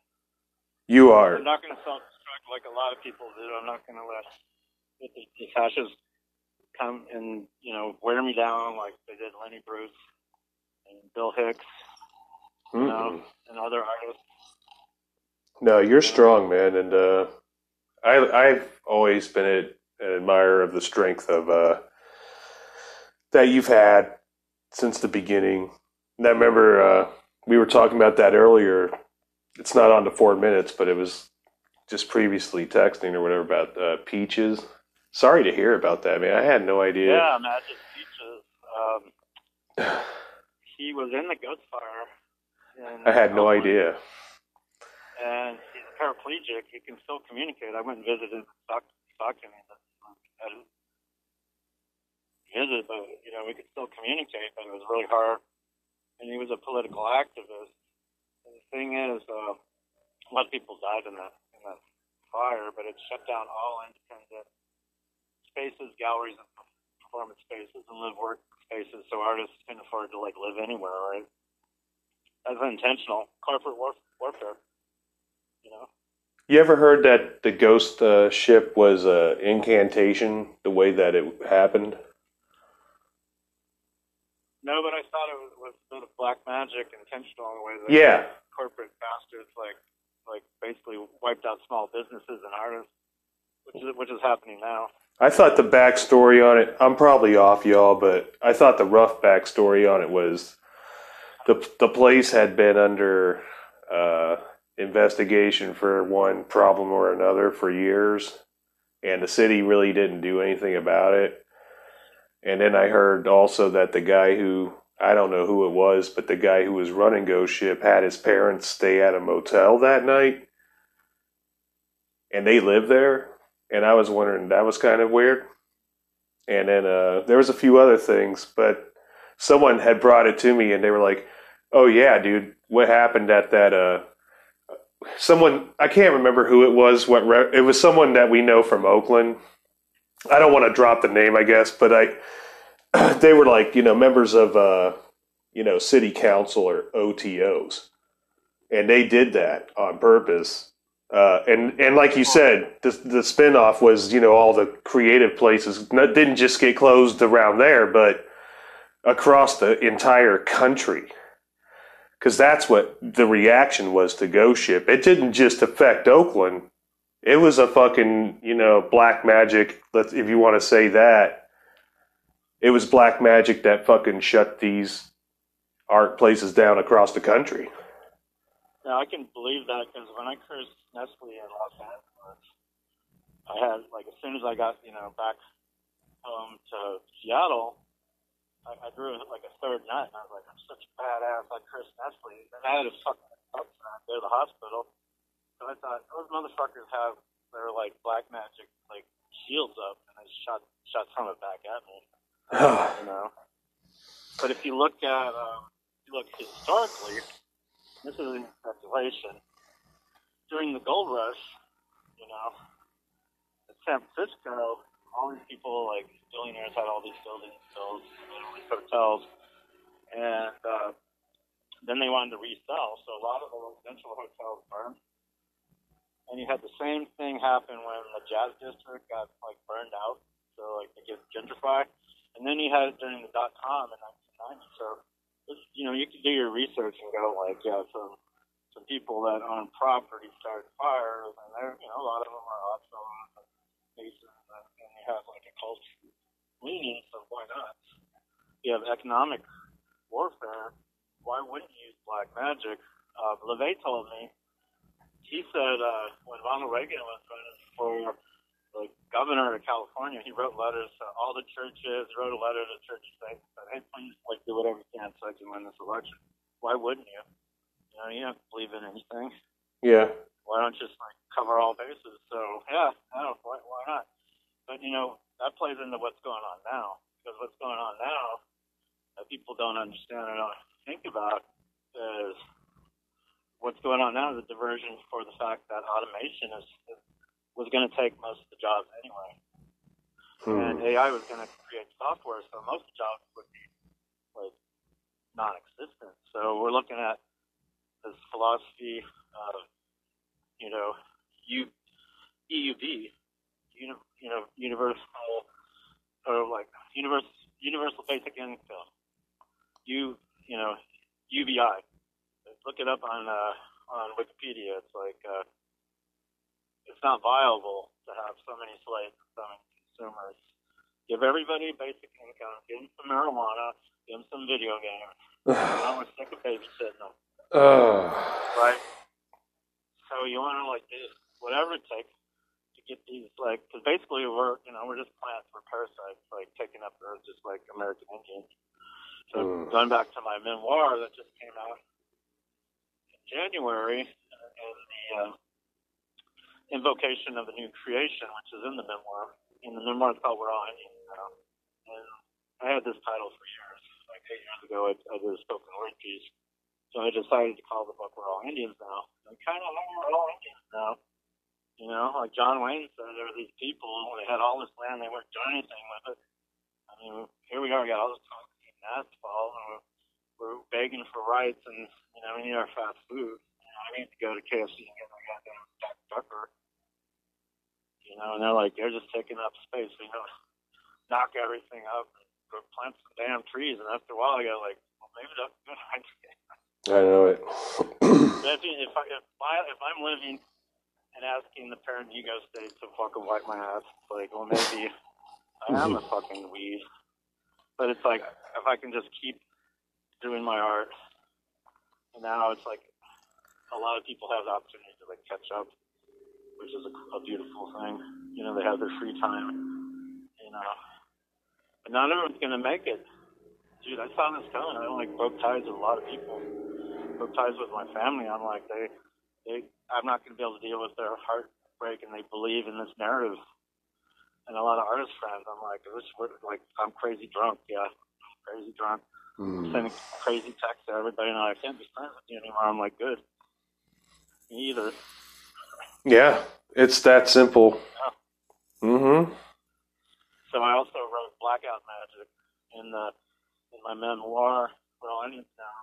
You are. I'm not going to self-destruct like a lot of people do. I'm not going to let the, the fascists come and you know wear me down like they did Lenny Bruce and Bill Hicks, you know, and other artists. No, you're strong, man, and uh, I I've always been a, an admirer of the strength of uh, that you've had since the beginning. And I remember uh, we were talking about that earlier. It's not on to four minutes, but it was just previously texting or whatever about uh, peaches. Sorry to hear about that, man. I had no idea. Yeah, Magic Peaches. Um, he was in the Ghost Fire. I had no Oakland. idea. And he's paraplegic. He can still communicate. I went and visited Stock- Stockton. and I didn't visit, but you know we could still communicate. But it was really hard. And he was a political activist. And the thing is, uh, a lot of people died in that in fire, but it shut down all independent spaces, galleries, and performance spaces, and live work spaces. So artists can afford to like live anywhere, right? That's intentional corporate war- warfare. You know. You ever heard that the ghost uh, ship was a incantation? The way that it happened. No, but I thought it was, was a bit of black magic, and intentional in the way that Yeah, corporate bastards like like basically wiped out small businesses and artists, which is which is happening now. I thought the backstory on it. I'm probably off, y'all, but I thought the rough backstory on it was the the place had been under uh, investigation for one problem or another for years, and the city really didn't do anything about it. And then I heard also that the guy who I don't know who it was, but the guy who was running Ghost Ship had his parents stay at a motel that night, and they lived there and I was wondering that was kind of weird. And then uh, there was a few other things, but someone had brought it to me, and they were like, "Oh yeah, dude, what happened at that?" Uh, someone I can't remember who it was. What re- it was someone that we know from Oakland. I don't want to drop the name, I guess, but I they were like you know members of uh, you know city council or OTOs, and they did that on purpose uh, and and like you said, the the spinoff was you know all the creative places not, didn't just get closed around there, but across the entire country. Because that's what the reaction was to Ghost Ship. It didn't just affect Oakland. It was a fucking you know black magic. If you want to say that. It was black magic that fucking shut these art places down across the country. Now I can believe that because when I cursed Nestle in Los Angeles, I had like as soon as I got you know back home to Seattle, I, I drew like a third nut, and I was like, I'm such a badass. I cursed Nestle, and I had to fuck up go to the hospital. So I thought those motherfuckers have their like black magic like shields up, and they shot shot some of it back at me. you know. But if you look at um, if you look historically, this is in speculation. during the gold rush, you know, San Francisco, all these people, like billionaires, had all these buildings built, you know, these hotels, and uh, then they wanted to resell. So a lot of the residential hotels burned. And you had the same thing happen when the Jazz District got like burned out, so like they get gentrified. And then you had it during the dot com in 1990. So you know, you can do your research and go like, yeah, some some people that own property started fires, and they're you know a lot of them are also you have like a culture leaning. So why not? You have economic warfare. Why wouldn't you use black magic? Uh, LaVey told me he said uh, when Ronald Reagan was running for the governor of California, he wrote letters to all the churches. Wrote a letter to the churches saying, "Hey, please, like, do whatever you can so I can win this election." Why wouldn't you? You know, you don't believe in anything. Yeah. Why don't you just like cover all bases? So yeah, I don't. Why, why not? But you know, that plays into what's going on now. Because what's going on now that people don't understand or don't think about is what's going on now is a diversion for the fact that automation is, is was going to take most of the jobs anyway, and Hmm. AI was going to create software, so most jobs would be like non-existent. So we're looking at this philosophy of you know U, EUV, uni, you know universal or like universal universal basic income. You you know UBI. Look it up on uh, on Wikipedia. It's like uh, it's not viable to have so many slaves so many consumers. Give everybody basic income. Give them some marijuana. Give them some video games. Now we're sick of babysitting them, Ugh. right? So you want to like do whatever it takes these like, because basically we're you know we're just plants, we're parasites, like taking up Earth just like American Indians. So Mm. going back to my memoir that just came out in January, and the uh, invocation of the new creation, which is in the memoir. In the memoir, it's called "We're All Indians Now," and I had this title for years. Like eight years ago, I, I did a spoken word piece, so I decided to call the book "We're All Indians Now." And kind of we're all Indians now. You know, like John Wayne said, there were these people, they had all this land, they weren't doing anything with it. I mean, here we are, we got all this concrete and asphalt, and we're, we're begging for rights, and, you know, we need our fast food. You know, I need to go to KFC and get my goddamn Jack Tucker. You know, and they're like, they're just taking up space. We know, knock everything up and go plant some damn trees, and after a while, I go like, well, maybe that's a good idea. I know it. If, I, if, I, if I'm living and asking the parent ego state to fucking wipe my ass, it's like, well, maybe I am a mhm. fucking weed. But it's like, if I can just keep doing my art, and now it's like a lot of people have the opportunity to like catch up, which is a, a beautiful thing. You know, they have their free time, you know. But not everyone's gonna make it. Dude, I saw this coming. I like broke ties with a lot of people broke ties with my family. I'm like, they, they, I'm not going to be able to deal with their heartbreak, and they believe in this narrative. And a lot of artist friends, I'm like, this, like, I'm crazy drunk. Yeah, crazy drunk. Hmm. Sending crazy texts to everybody, and I can't be friends with you anymore. I'm like, good. Me either. Yeah, it's that simple. Mm-hmm. So I also wrote Blackout Magic in the in my memoir. We're all Indians now.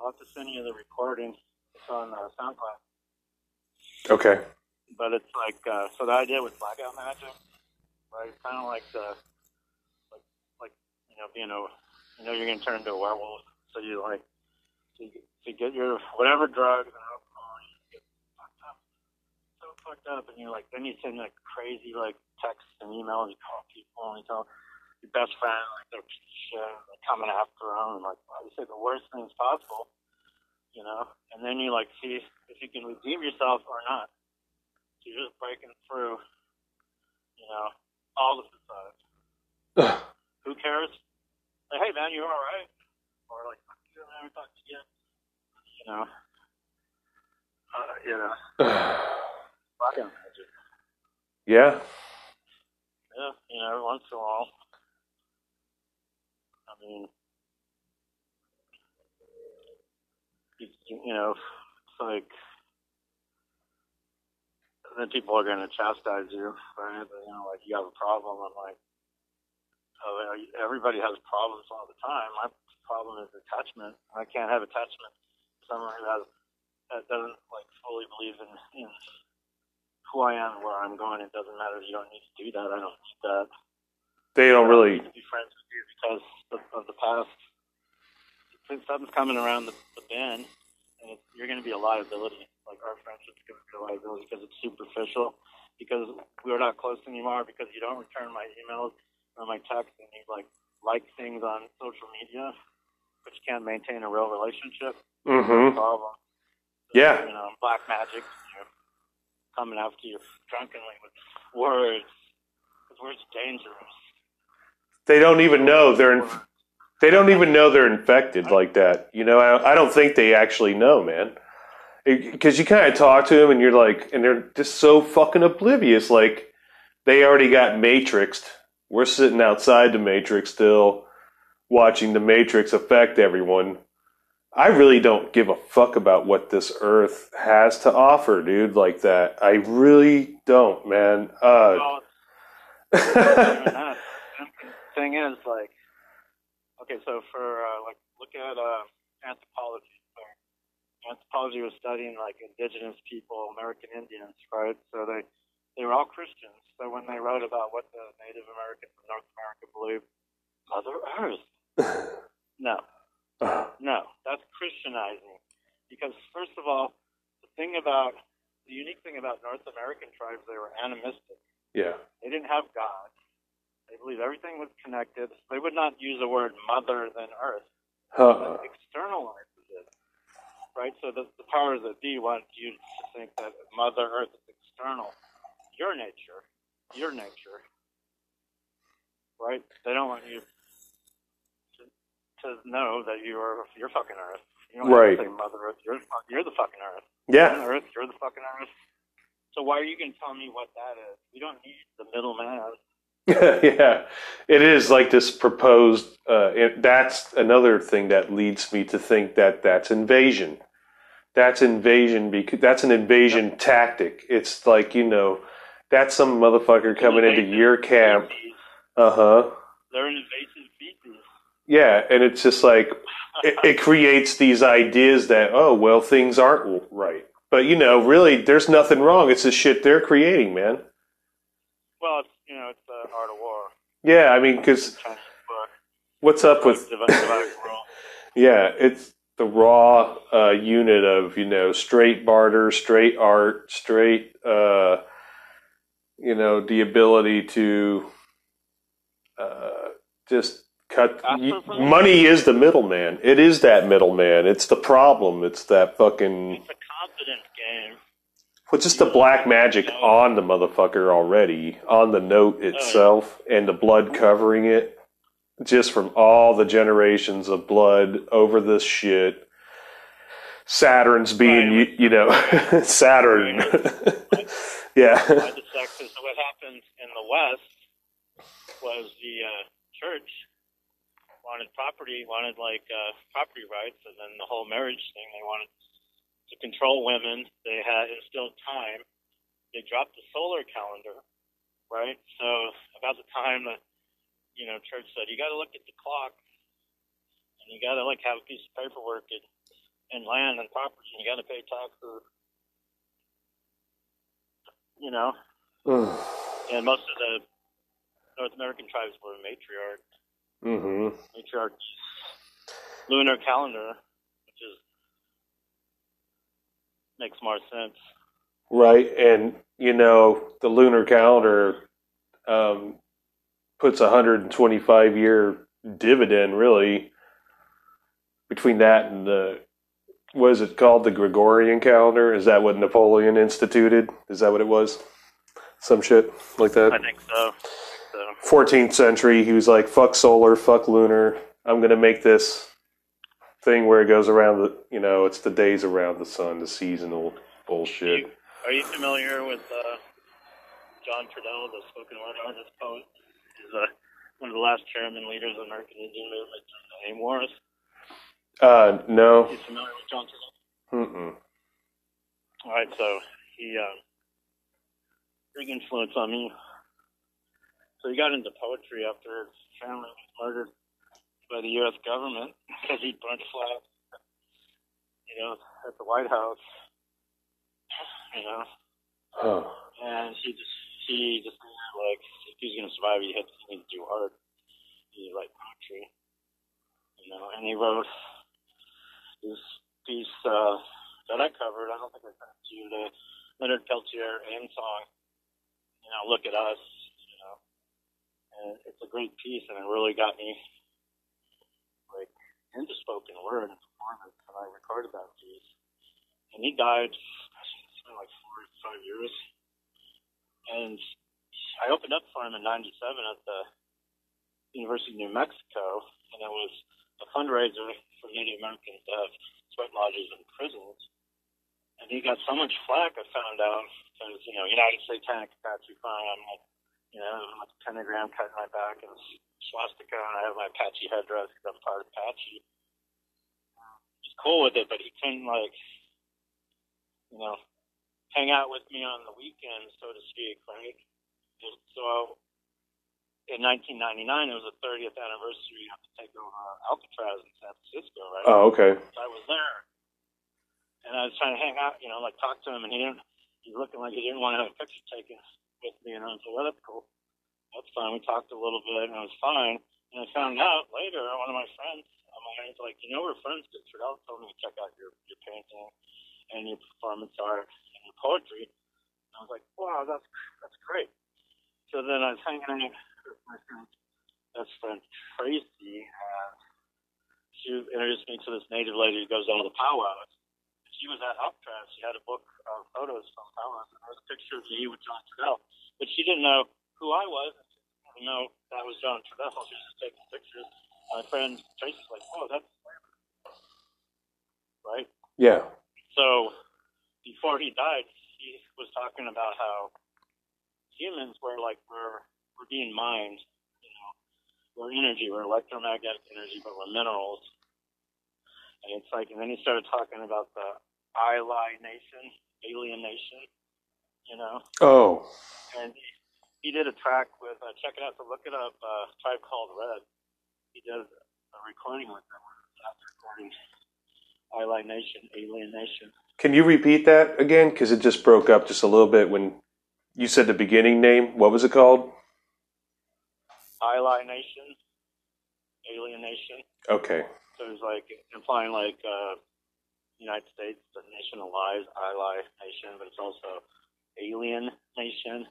I'll have to send you the recording. It's on uh, SoundCloud. Okay. but it's like uh, so the idea with blackout magic, right? It's kind of like the like like you know being a you know you're gonna turn into a werewolf, so you like so you, get your whatever drugs and alcohol, you get fucked up, so fucked up, and you're like then you send like crazy like texts and emails, you call people and you tell your best friend like they're shit, and they're coming after them, and like well, you say the worst things possible. You know, and then you like see if you can redeem yourself or not. So you're just breaking through, you know, all the facades. Who cares? Like, hey man, you all right? Or like, fuck you, I never talked to you. You know, uh, you know, magic. yeah. Yeah, you know, every once in a while. I mean, you, know, it's like then people are going to chastise you, right? You know, like you have a problem. I'm like, oh, everybody has problems all the time. My problem is attachment. I can't have attachment. Someone who has that doesn't like fully believe in, in who I am, where I'm going. It doesn't matter. You don't need to do that. I don't need that. They don't I really. need to be friends with you because of, of the past. Since something's coming around the, the bend, and it's, you're going to be a liability. Like our friendship's going to be a liability because it's superficial. Because we're not close anymore. Because you don't return my emails or my texts, and you like like things on social media, but you can't maintain a real relationship. Mm-hmm. Problem. Yeah. You know, black magic. You know, coming after you drunkenly with words. Because words are dangerous. They don't even know they're. In, they don't even know they're infected like that. You know, I, I don't think they actually know, man. Because you kind of talk to them and you're like, and they're just so fucking oblivious. Like, they already got matrixed. We're sitting outside the matrix still, watching the matrix affect everyone. I really don't give a fuck about what this earth has to offer, dude, like that. I really don't, man. Uh, Well, thing is, like, okay, so for uh, like, look at uh, anthropology. So anthropology was studying like indigenous people, American Indians, right? So they they were all Christians. So when they wrote about what the Native Americans of North America believed, Mother Earth. No, no, that's Christianizing. Because first of all, the thing about the unique thing about North American tribes, they were animistic. yeah. They didn't have God. They believe everything was connected. They would not use the word mother than earth. Huh. Externalizes it. Right? So the, the powers that be want you to think that mother earth is external. Your nature. Your nature. Right? They don't want you to, to know that you are you're fucking earth. You don't Right. have to say mother earth. You're, you're the fucking earth. Yeah. You're the earth. You're the fucking earth. So why are you going to tell me what that is? We don't need the middleman. yeah, it is like this proposed. Uh, it, that's another thing that leads me to think that that's invasion. That's invasion because that's an invasion tactic. It's like you know, that's some motherfucker coming into your camp. Uh huh. They're an invasive species. Yeah, and it's just like it, it creates these ideas that oh well things aren't right, but you know really there's nothing wrong. It's the shit they're creating, man. Well, it's, it's the art of war. Yeah, I mean because what's up with Divided by world. Yeah, it's the raw uh, unit of you know straight barter, straight art, straight uh, you know the ability to uh, just cut. Absolutely. y- money is the middleman. It is that middleman. It's the problem. It's that fucking. It's a confidence game. Well, just the black magic on the motherfucker already on the note itself, and the blood covering it just from all the generations of blood over this shit. Saturn's being, you, you know, Saturn. yeah. By the sexes. So what happened in the West was the uh, church wanted property, wanted like uh, property rights, and then the whole marriage thing. They wanted to control women. They had instilled time. They dropped the solar calendar, right? So about the time that you know church said you got to look at the clock, and you got to like have a piece of paperwork and, and land and property, and you got to pay taxes. You know, and most of the North American tribes were matriarch, hmm matriarch lunar calendar, which is makes more sense. Right. And, you know, the lunar calendar um, puts a 125 year dividend, really, between that and the. What is it called? The Gregorian calendar? Is that what Napoleon instituted? Is that what it was? Some shit like that? I think so. So 14th century, he was like, fuck solar, fuck lunar. I'm going to make this thing where it goes around the, you know, it's the days around the sun, the seasonal bullshit. Are you familiar with uh, John Trudell, the spoken word artist poet? He's uh, one of the last chairman leaders of the American Indian movement during the AIM Wars. Uh, no. You familiar with John Trudell? Mm-mm. All right, so he um, big influence on me. So he got into poetry after his family was murdered by the U.S. government because he burnt flags, you know, at the White House. You know, Huh. and he just he just like if he's gonna survive, he had to, he needed to do art. He to poetry, you know. And he wrote this piece uh, that I covered. I don't think I sent it to you. The Leonard Peltier AIM song. You know, look at us. You know, and it's a great piece, and it really got me like into spoken word and performance. And I recorded that piece. And he died. gosh, It's been like four, or five years. And I opened up for him in '97 at the University of New Mexico, and it was a fundraiser for Native Americans to have sweat lodges in prisons. And he got so much flack, I found out, because, you know, United Satanic Apache Fund, I'm like, you know, I'm a pentagram cut in my back and swastika, and I have my Apache headdress because I'm part of Apache. Um, he's cool with it, but he couldn't, like, you know, hang out with me on the weekends, so to speak, right? And so in 1999, it was the 30th anniversary of the takeover of Alcatraz in San Francisco, right? Oh, okay. So I was there, and I was trying to hang out, you know, like talk to him, and he didn't. He's looking like he didn't want to have a picture taken with me, and I was like, "Well, that's cool. That's fine." We talked a little bit, and it was fine. And I found out later, one of my friends, mine, was like, "You know, we're friends. Because Trudell told me to check out your your painting and your performance art and your poetry." And I was like, "Wow, that's that's great." So then I was hanging out with my friend, best friend Tracy, and she introduced me to this native lady who goes down to the powwows. She was at Alcatraz. She had a book of photos from powwows, and there was a picture of me with John Trudell. But she didn't know who I was. and She didn't know that was John Trudell. She was just taking pictures. My friend Tracy's like, "Oh, that's right." Yeah. So before he died, he was talking about how humans were like we're we're being mined, you know, we're energy, we're electromagnetic energy, but we're minerals. And it's like, and then he started talking about the Ili Nation, alien nation, you know, Oh. and he, he did a track with, uh, check it out, so look it up, uh, Tribe Called Red. He does a recording with them, after recording Ili Nation, Alien Nation. Can you repeat that again? Because it just broke up just a little bit when you said the beginning name. What was it called? Ili Nation, Alien Nation. Okay. So it was like implying like uh, United States, the nation of lies, Ili Nation, but it's also Alien Nation,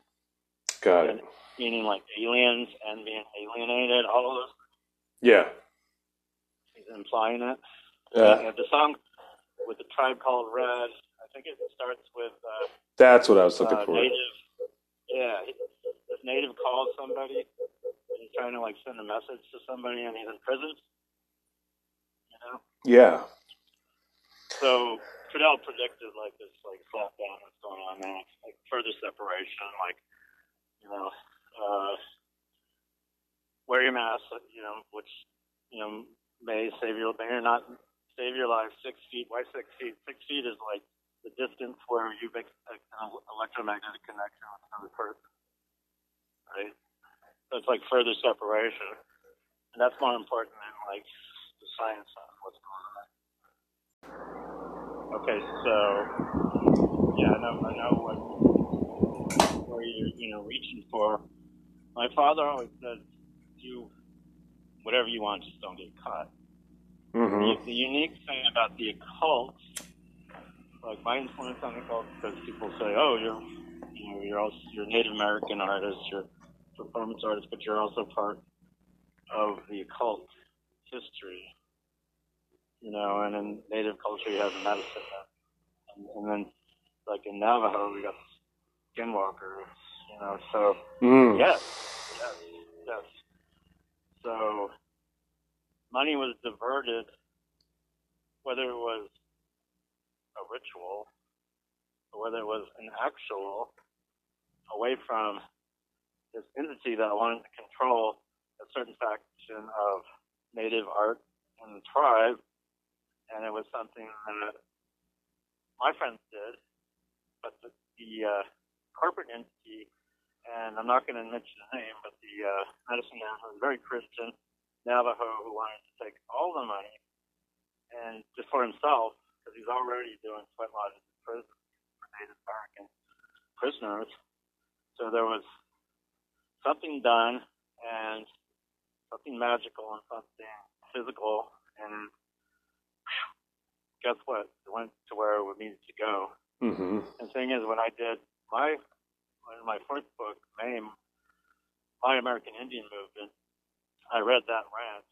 Got it. meaning like aliens and being alienated. All of those Yeah. things implying it. Uh, And the song with the tribe called Red, I think it starts with uh, that's what I was looking uh, for. native. Yeah, this native calls somebody. And he's trying to like send a message to somebody, and he's in prison. You know. Yeah. So Trudell predicted like this like slapdown that's going on now, like further separation, like you know, uh, wear your mask, you know, which you know may save your may or not save your life. Six feet, why six feet? Six feet is like the distance where you make an electromagnetic connection with another person, right? So it's like further separation, and that's more important than like the science of what's going on. Okay, so yeah, I know I know what where you're you know reaching for. My father always said, "Do whatever you want, just don't get caught." hmm The, the unique thing about the occult, like my influence on the occult, because people say, "Oh, you're you know you're also you're Native American artist, you're performance artist, but you're also part of the occult history." you know, and in native culture you have medicine, and, and then like in Navajo we got skinwalkers, you know. So Mm. yes, yes, yes. So money was diverted, whether it was a ritual or whether it was an actual, away from this entity that wanted to control a certain faction of native art and the tribe and it was something that my friends did, but the, the uh, corporate entity and I'm not going to mention the name, but the uh, medicine man was very Christian Navajo who wanted to take all the money and just for himself because he's already doing sweat lodges in prison for Native American prisoners. So there was something done and something magical and something physical, and guess what? It went to where it needed to go. Mm-hmm. And the thing is, when I did my in my fourth book, Name, My American Indian Movement, I read that rant.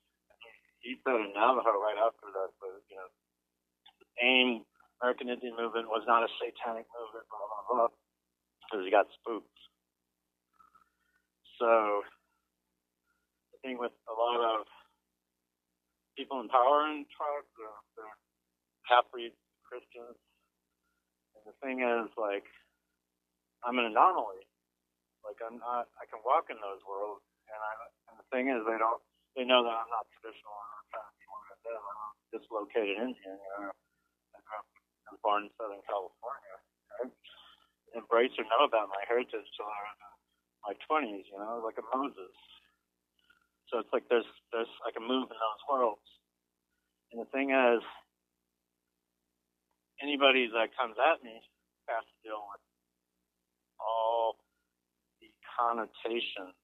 He, said in Navajo right after that, but you know, AIM American Indian Movement was not a satanic movement, blah blah blah, because he got spooked. So the thing with a lot of people in power in tribes, they're, uh, they're half-breed Christians, and the thing is, like, I'm an anomaly. Like, I'm not. I can walk in those worlds, and I. And the thing is, they don't. They know that I'm not traditional. I'm trying to one of them. I'm dislocated Indian. You know, I grew up and born in Southern California. I embrace or know about my heritage till I was in my 20s. You know, like a Moses. So it's like there's there's I can move in those worlds. And the thing is, anybody that comes at me has to deal with all the connotations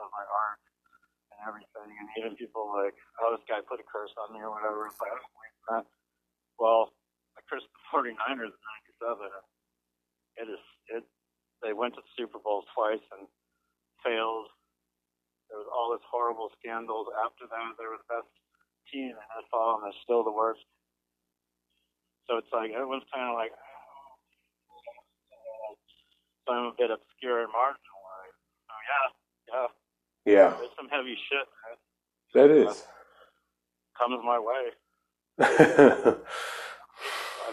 of my art and everything. And even people like, oh, this guy put a curse on me or whatever. It's like, I don't believe that. Well, I cursed the 49ers in 97. And it is, it, they went to the Super Bowl twice and failed. There was all this horrible scandals. After that, they were the best team in NFL, and they're still the worst. So it's like everyone's kind of like, so I'm a bit obscure and marginalized. So yeah, yeah, Yeah, there's some heavy shit that that is. comes my way. I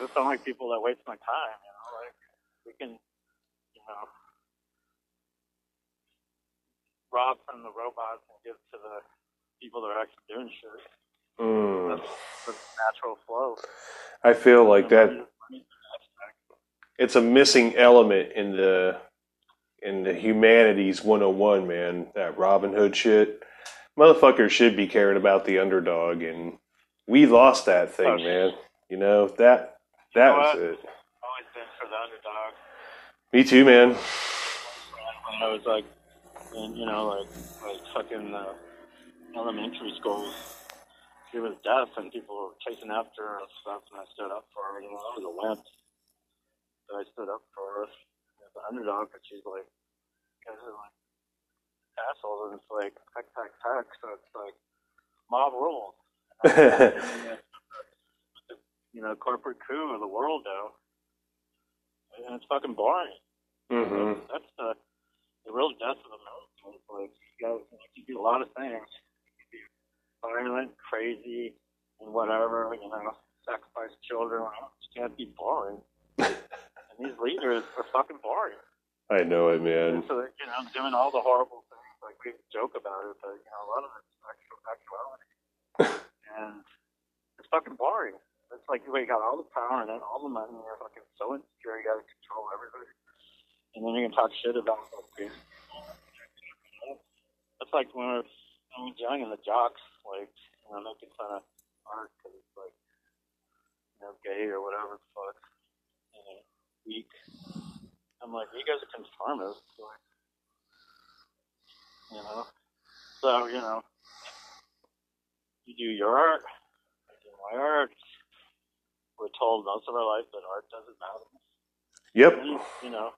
just don't like people that waste my time. You know, like we can, you know, rob from the robots and give to the people that are actually doing shit. mm. That's the natural flow. I feel like that. An aspect. It's a missing element in the in the humanities 101, man. That Robin Hood shit. Motherfuckers should be caring about the underdog, and we lost that thing, Oh, man. You know that that know was what? it. Always been for the underdog. Me too, man. when I was like, in, you know, like like fucking uh, elementary school. She was deaf, and people were chasing after her and stuff, and I stood up for her. You know, I was a wimp, I stood up for her as an underdog. But she's like, guys are like assholes, and it's like heck, heck, heck. So it's like mob rules. you know, corporate coup of the world, though, and it's fucking boring. hmm That's the the real death of America. It's like you, got, you can do a lot of things. You can be violent, crazy, and whatever. You know, sacrifice children. You can't be boring. these leaders are fucking boring. I know it, man. So they're, you know, doing all the horrible things. Like we joke about it, but you know, a lot of it's actual actuality. and it's fucking boring. It's like you got all the power and then all the money, and you're fucking so insecure. You got to control everybody, and then you can talk shit about something. It's like when was when I was young and the jocks, like you know, making fun of art because it's like you know, gay or whatever the fuck, weak. I'm like, you guys are conformists, like, you know. So you know, you do your art, I do my art. We're told most of our life that art doesn't matter. Yep. You know,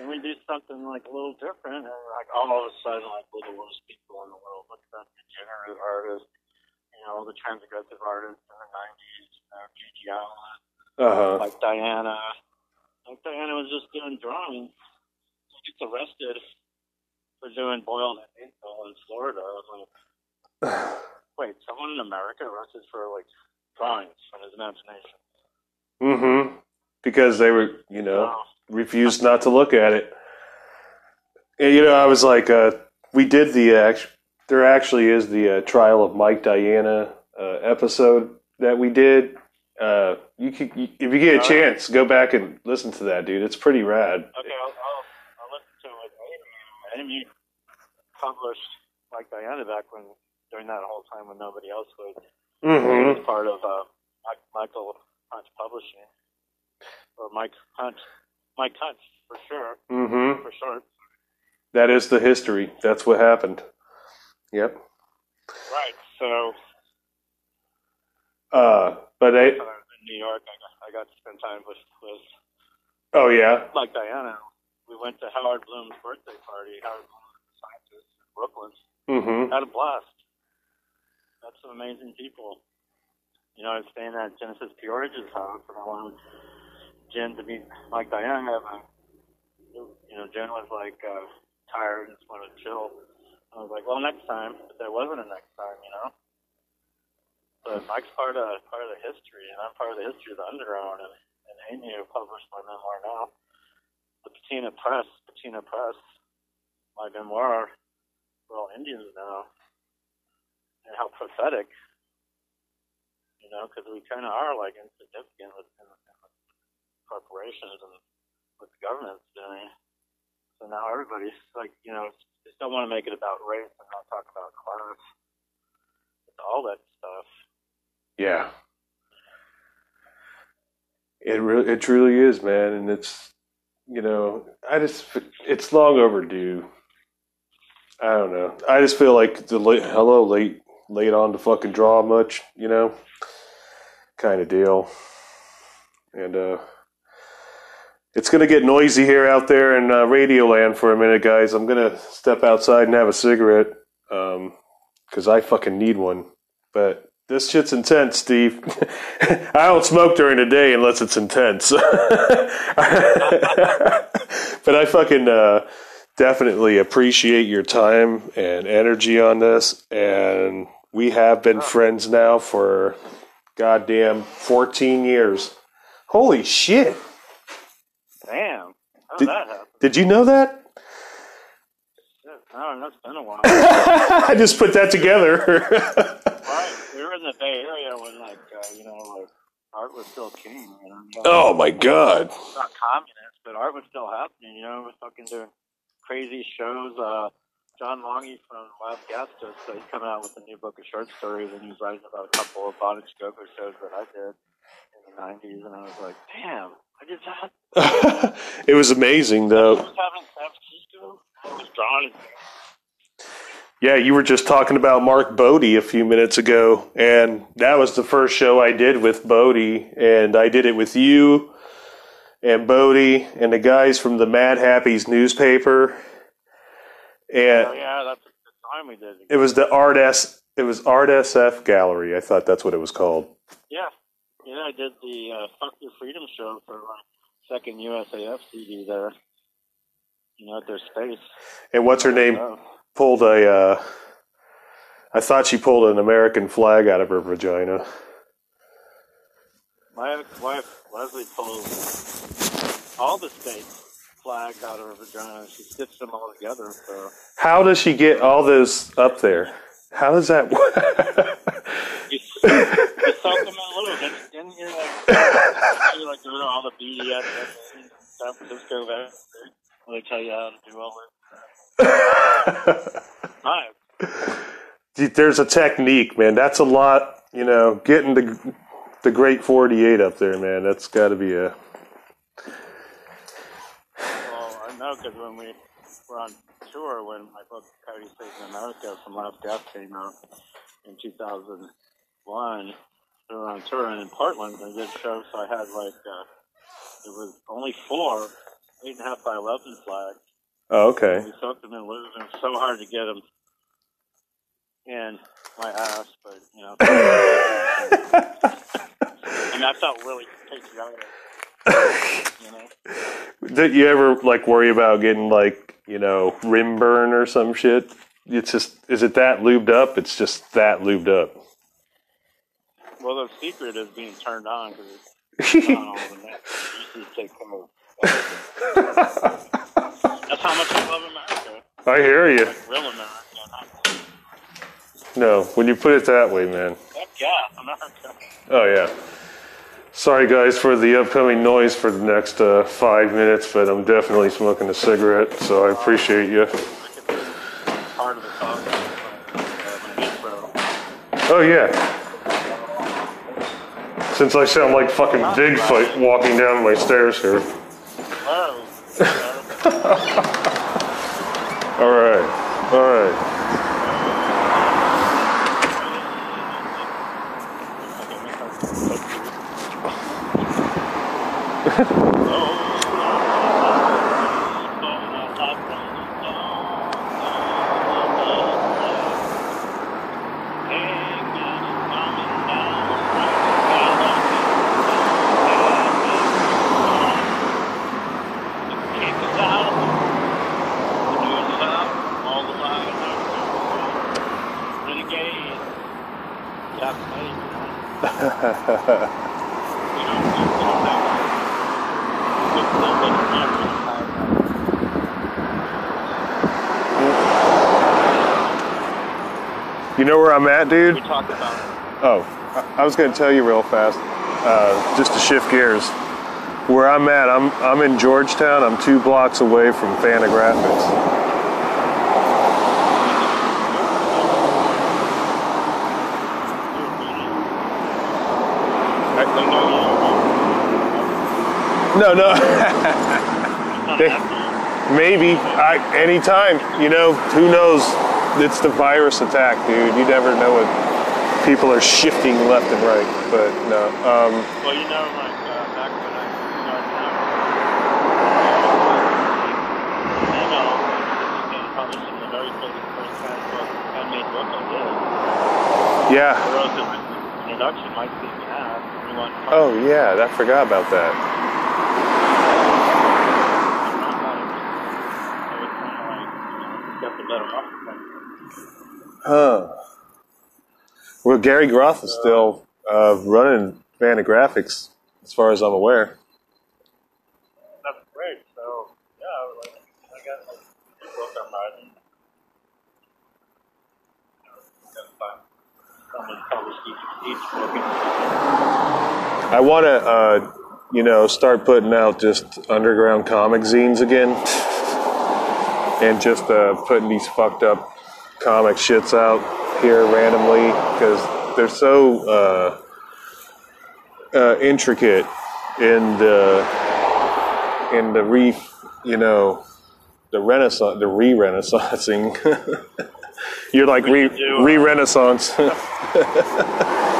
and we do something like a little different, and like all of a sudden, like we're the worst people in the world. Look at that degenerate artist, you know, the transgressive artists in the '90s, you know, GG Allin, Uh huh. Mike Diana. Mike Diana was just doing drawings. She gets arrested for doing boiled angel in Florida. I was like, wait, someone in America arrested for like drawings from his imagination? Mm-hmm. Because they were, you know, Wow. refused not to look at it. And, you know, I was like, uh, we did the act- there actually is the uh, trial of Mike Diana uh, episode that we did. Uh, you could, you, if you get a Alright. chance, go back and listen to that, dude. It's pretty rad. Okay, I'll, I'll, I'll listen to it. I Amy published Mike Diana back when during that whole time when nobody else would. Mm-hmm. As part of uh, Michael Hunt Publishing or Mike Hunt, Mike Hunt for sure, Mm-hmm. for short. That is the history. That's what happened. Yep. Right. So Uh, but I. when I was in New York, I got, I got to spend time with with Oh yeah. Mike Diana. We went to Howard Bloom's birthday party. Howard Bloom, a scientist in Brooklyn. Mm-hmm. Had a blast. Met some amazing people. You know, I was staying at Genesis P-Orridge's house, and I wanted Jen to meet Mike Diana. You know, Jen was like uh, tired and just wanted to chill. I was like, well, next time. But there wasn't a next time, you know. But Mike's part of part of the history, and I'm part of the history of the underground. And, and Amy, who published my memoir now, the Patina Press, Patina Press, my memoir, we're all Indians now, and how pathetic, you know, because we kind of are like insignificant with, in, the corporations and what the government's doing. So now everybody's like, you know, just don't want to make it about race and not talk about class. It's all that stuff. Yeah. It really, it truly is, man, and it's, you know, I just, it's long overdue. I don't know. I just feel like the late, hello late, late on to fucking draw much, you know, kind of deal. And uh, it's gonna get noisy here out there in uh, Radio Land for a minute, guys. I'm gonna step outside and have a cigarette, um, cause I fucking need one. But this shit's intense, Steve. I don't smoke during the day unless it's intense. but I fucking uh, definitely appreciate your time and energy on this. And we have been friends now for goddamn 14 years. Holy shit. Damn, how did that happen? Did you know that? I don't know. It's been a while. I just put that together. right. We were in the Bay Area when, like, uh, you know, like art was still king. You know, oh my god. not communist, but art was still happening. You know, we're fucking doing crazy shows. Uh, John Longy from Wild Gas just uh, he's coming out with a new book of short stories, and he's writing about a couple of Bondage Go-Go shows that I did in the '90s, and I was like, damn, I did that. it was amazing I though. was having San Francisco. I was drawn. Yeah, you were just talking about Mark Bode a few minutes ago, and that was the first show I did with Bode, and I did it with you and Bode and the guys from the Mad Happies newspaper, Oh and yeah, that's the time we did. it. it was the Art S. It was Art SF Gallery. I thought that's what it was called. Yeah, yeah, I did the uh, Fuck Your Freedom show for my second USAF CD there. You know, at their space. And what's her name? Pulled a. Uh, I thought she pulled an American flag out of her vagina. My ex-wife Leslie pulls all the state flags out of her vagina. She stitched them all together. So How does she get all those up there? How does that work? you, you soak them in a little bit, and you're like, you're like doing all the BDS in San Francisco. There, they tell you how to do all that. Dude, There's a technique, man. That's a lot. You know, getting the the great 48 up there, man. That's got to be a. Well, I know because when we were on tour, when my book Coyote States in America from Last Death came out in 2001, we were on tour and in Portland. I did show so I had like uh, it was only four eight and a half by eleven flags. Oh, okay. Them in lube, and it was so hard to get them in my ass, but you know, and I felt really patriotic. You know. Did you ever like worry about getting like you know rim burn or some shit? It's just is it that lubed up? It's just that lubed up. Well, the secret is being turned on because it's not all the net. You take care of That's how much I love America. I hear you. Like real America. No, when you put it that way, man. heck yeah, America. Oh yeah. Sorry guys for the upcoming noise for the next uh, five minutes, but I'm definitely smoking a cigarette, so I appreciate you. part of the song my intro. Oh yeah. Since I sound like fucking Bigfoot walking down my stairs here. All right. All right. You know where I'm at, dude? We talked about Oh, I- I was going to tell you real fast, uh, just to shift gears. Where I'm at, I'm I'm in Georgetown. I'm two blocks away from Fantagraphics. No, no. They- maybe I, anytime. You know, who knows? It's the virus attack, dude. You never know what people are shifting left and right. But no. Um, Well, you know, like uh, back when I started out, you know, and publishing the very first, handmade book I did. yeah. I wrote the introduction, Mike didn't have. We want to Oh yeah, I forgot about that. Got the better off. Huh. Well, Gary Groth is still uh, running Fantagraphics, as far as I'm aware. That's great. So, yeah, like, I got like a book I'm writing. You know, gotta find someone published each, each book. I want to, uh, you know, start putting out just underground comic zines again, and just uh, putting these fucked up comic shits out here randomly because they're so uh, uh, intricate in the in the re, you know, the renaissance, the re-renaissancing. You're like re uh, re-renaissance. I'm.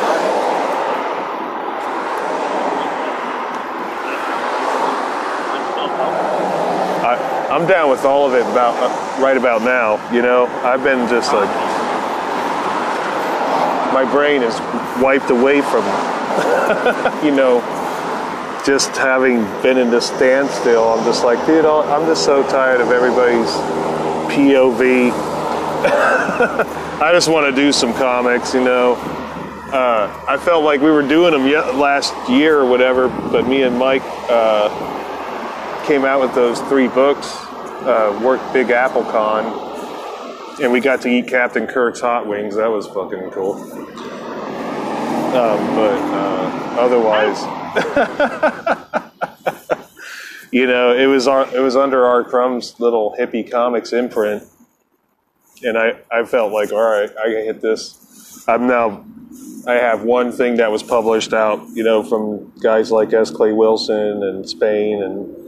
I, I'm down with all of it about uh, right about now. You know, I've been just like my brain is wiped away from, you know, just having been in this standstill. I'm just like, dude, I'm just so tired of everybody's POV. I just want to do some comics, you know. Uh, I felt like we were doing them last year or whatever, but me and Mike uh, came out with those three books, uh, worked Big Apple Con, and we got to eat Captain Kirk's hot wings. That was fucking cool. Um, but uh, otherwise, you know, it was our, it was under our Crumbs little hippie comics imprint, and I, I felt like, all right, I can hit this. I'm now I have one thing that was published out, you know, from guys like S. Clay Wilson and Spain, and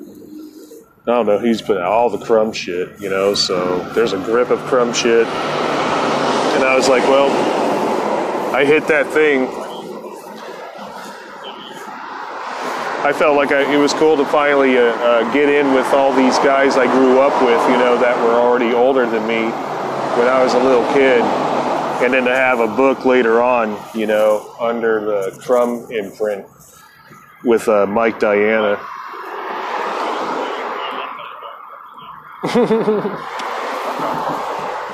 I don't know, he's put all the crumb shit, you know, so there's a grip of crumb shit. And I was like, well, I hit that thing. I felt like I, it was cool to finally uh, uh, get in with all these guys I grew up with, you know, that were already older than me when I was a little kid and then to have a book later on, you know, under the Crumb imprint with uh, Mike Diana.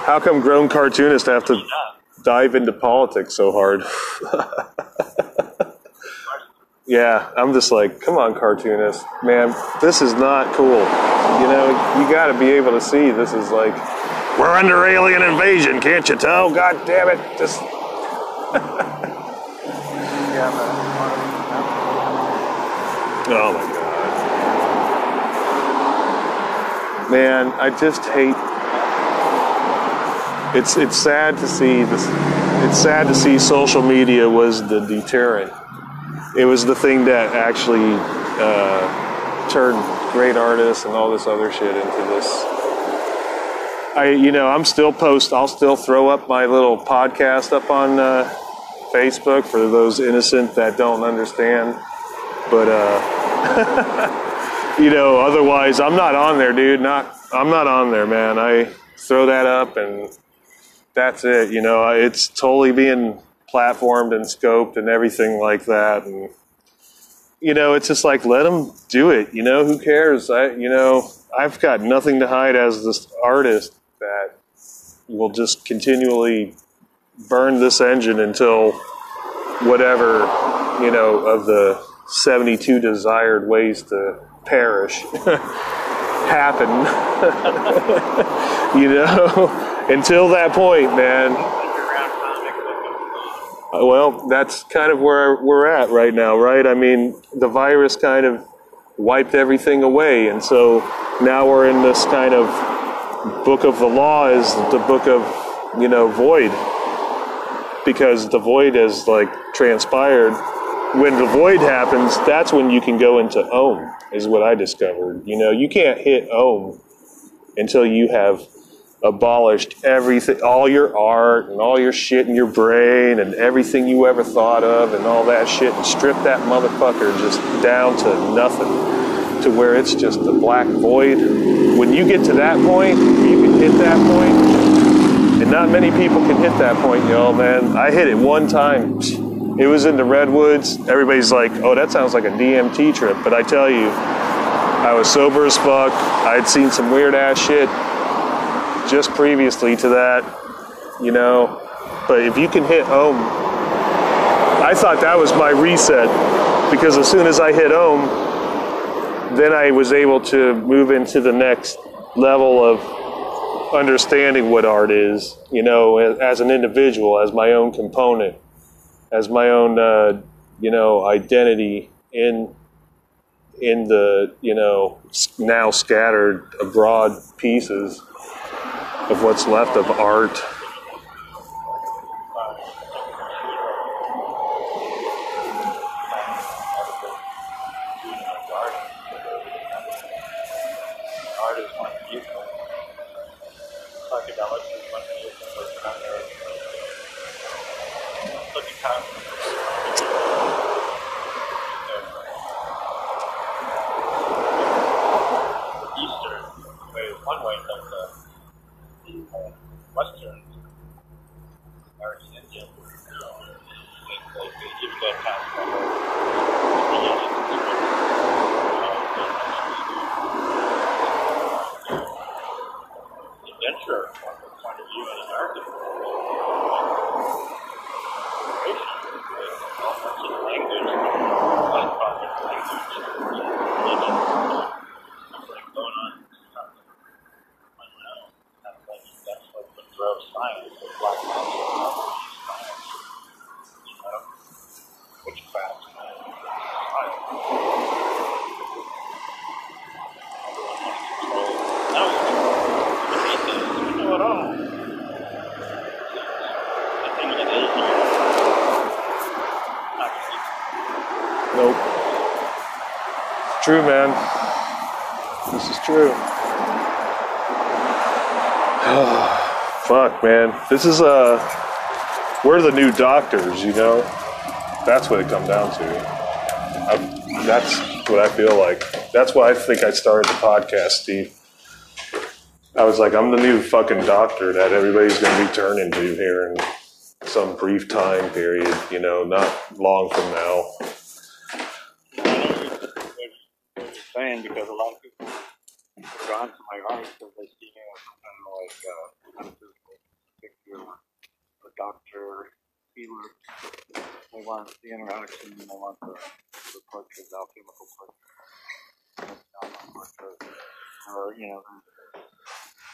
How come grown cartoonists have to dive into politics so hard? yeah, I'm just like, come on, cartoonist, man, this is not cool. You know, you got to be able to see this is like, we're under alien invasion, can't you tell? God damn it! Just oh my god, man, I just hate. it's it's sad to see this. It's sad to see social media was the deterrent. It was the thing that actually uh, turned great artists and all this other shit into this. I, you know, I'm still post. I'll still throw up my little podcast up on uh, Facebook for those innocent that don't understand. But uh, you know, otherwise, I'm not on there, dude. Not, I'm not on there, man. I throw that up and that's it. You know, it's totally being platformed and scoped and everything like that. And you know, it's just like let them do it. You know, who cares? I, you know, I've got nothing to hide as this artist that will just continually burn this engine until whatever you know of the 72 desired ways to perish happen. you know. Until that point, man. Well, that's kind of where we're at right now, right? I mean, the virus kind of wiped everything away, and so now we're in this kind of book of the law is the book of, you know, void. Because the void has like transpired. When the void happens, that's when you can go into Om, is what I discovered. You know, you can't hit Om until you have abolished everything, all your art and all your shit in your brain and everything you ever thought of and all that shit and strip that motherfucker just down to nothing to where it's just a black void. When you get to that point, you can hit that point, and not many people can hit that point, y'all, man. I hit it one time. It was in the redwoods. Everybody's like, "Oh, that sounds like a DMT trip," but I tell you, I was sober as fuck. I'd seen some weird ass shit just previously to that, you know. But if you can hit Om, I thought that was my reset because as soon as I hit Om, then I was able to move into the next level of understanding what art is, you know, as an individual, as my own component, as my own, uh, you know, identity in in the you know now scattered abroad pieces of what's left of art. Art is one viewpoint. Psychedelics is one viewpoint. Looking on there. Looking kind Eastern way is one way, but the, the uh, Western American Indian, they, they, they give that kind of adventure from the point of view in American all sorts of language, electronic language, religion, something going on. I don't know. That's like, that's like what drove science, the black magic, science, you know, witchcraft, science. Now it's atheist, we know it all. The thing with atheism, not Nope. True, man. This is true. Fuck, man. This is uh we're the new doctors, you know. That's what it comes down to. I, that's what I feel like. That's why I think I started the podcast, Steve. I was like, I'm the new fucking doctor that everybody's going to be turning to here in some brief time period, you know, not long from now. what you're saying because a lot of people are drawn to my art because they see me as kind of like uh, metaphysical figure, a doctor, healer. They want the interaction, they want the, the portrait, the alchemical portrait, the alchemical portrait, or you know,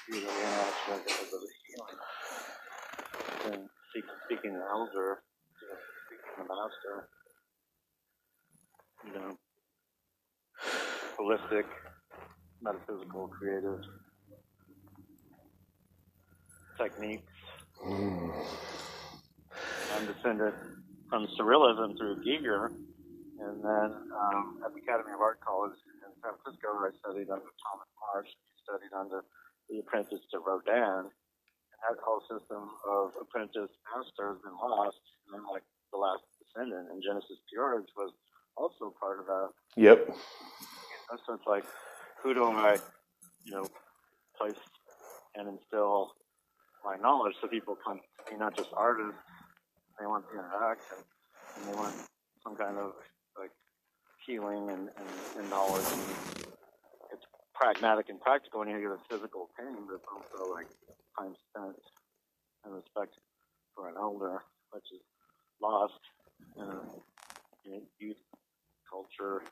the, the interaction of the, of the healing. And seek, seeking the elder, you know, seeking the master, you know, holistic, metaphysical, creative techniques I'm descended from Surrealism through Giger, and then um, at the Academy of Art College in San Francisco, I studied under Thomas Marsh. He studied under the apprentice to Rodin. And that whole system of apprentice master has been lost. And then, like the last descendant and Genesis P-Orridge was also part of that. Yep. So it's like, who do I, you know, place and instill my knowledge so people come me, not just artists. They want to interact and they want some kind of like healing and, and, and knowledge. And it's pragmatic and practical when you get a physical pain, but also like time spent and respect for an elder, which is lost in a youth culture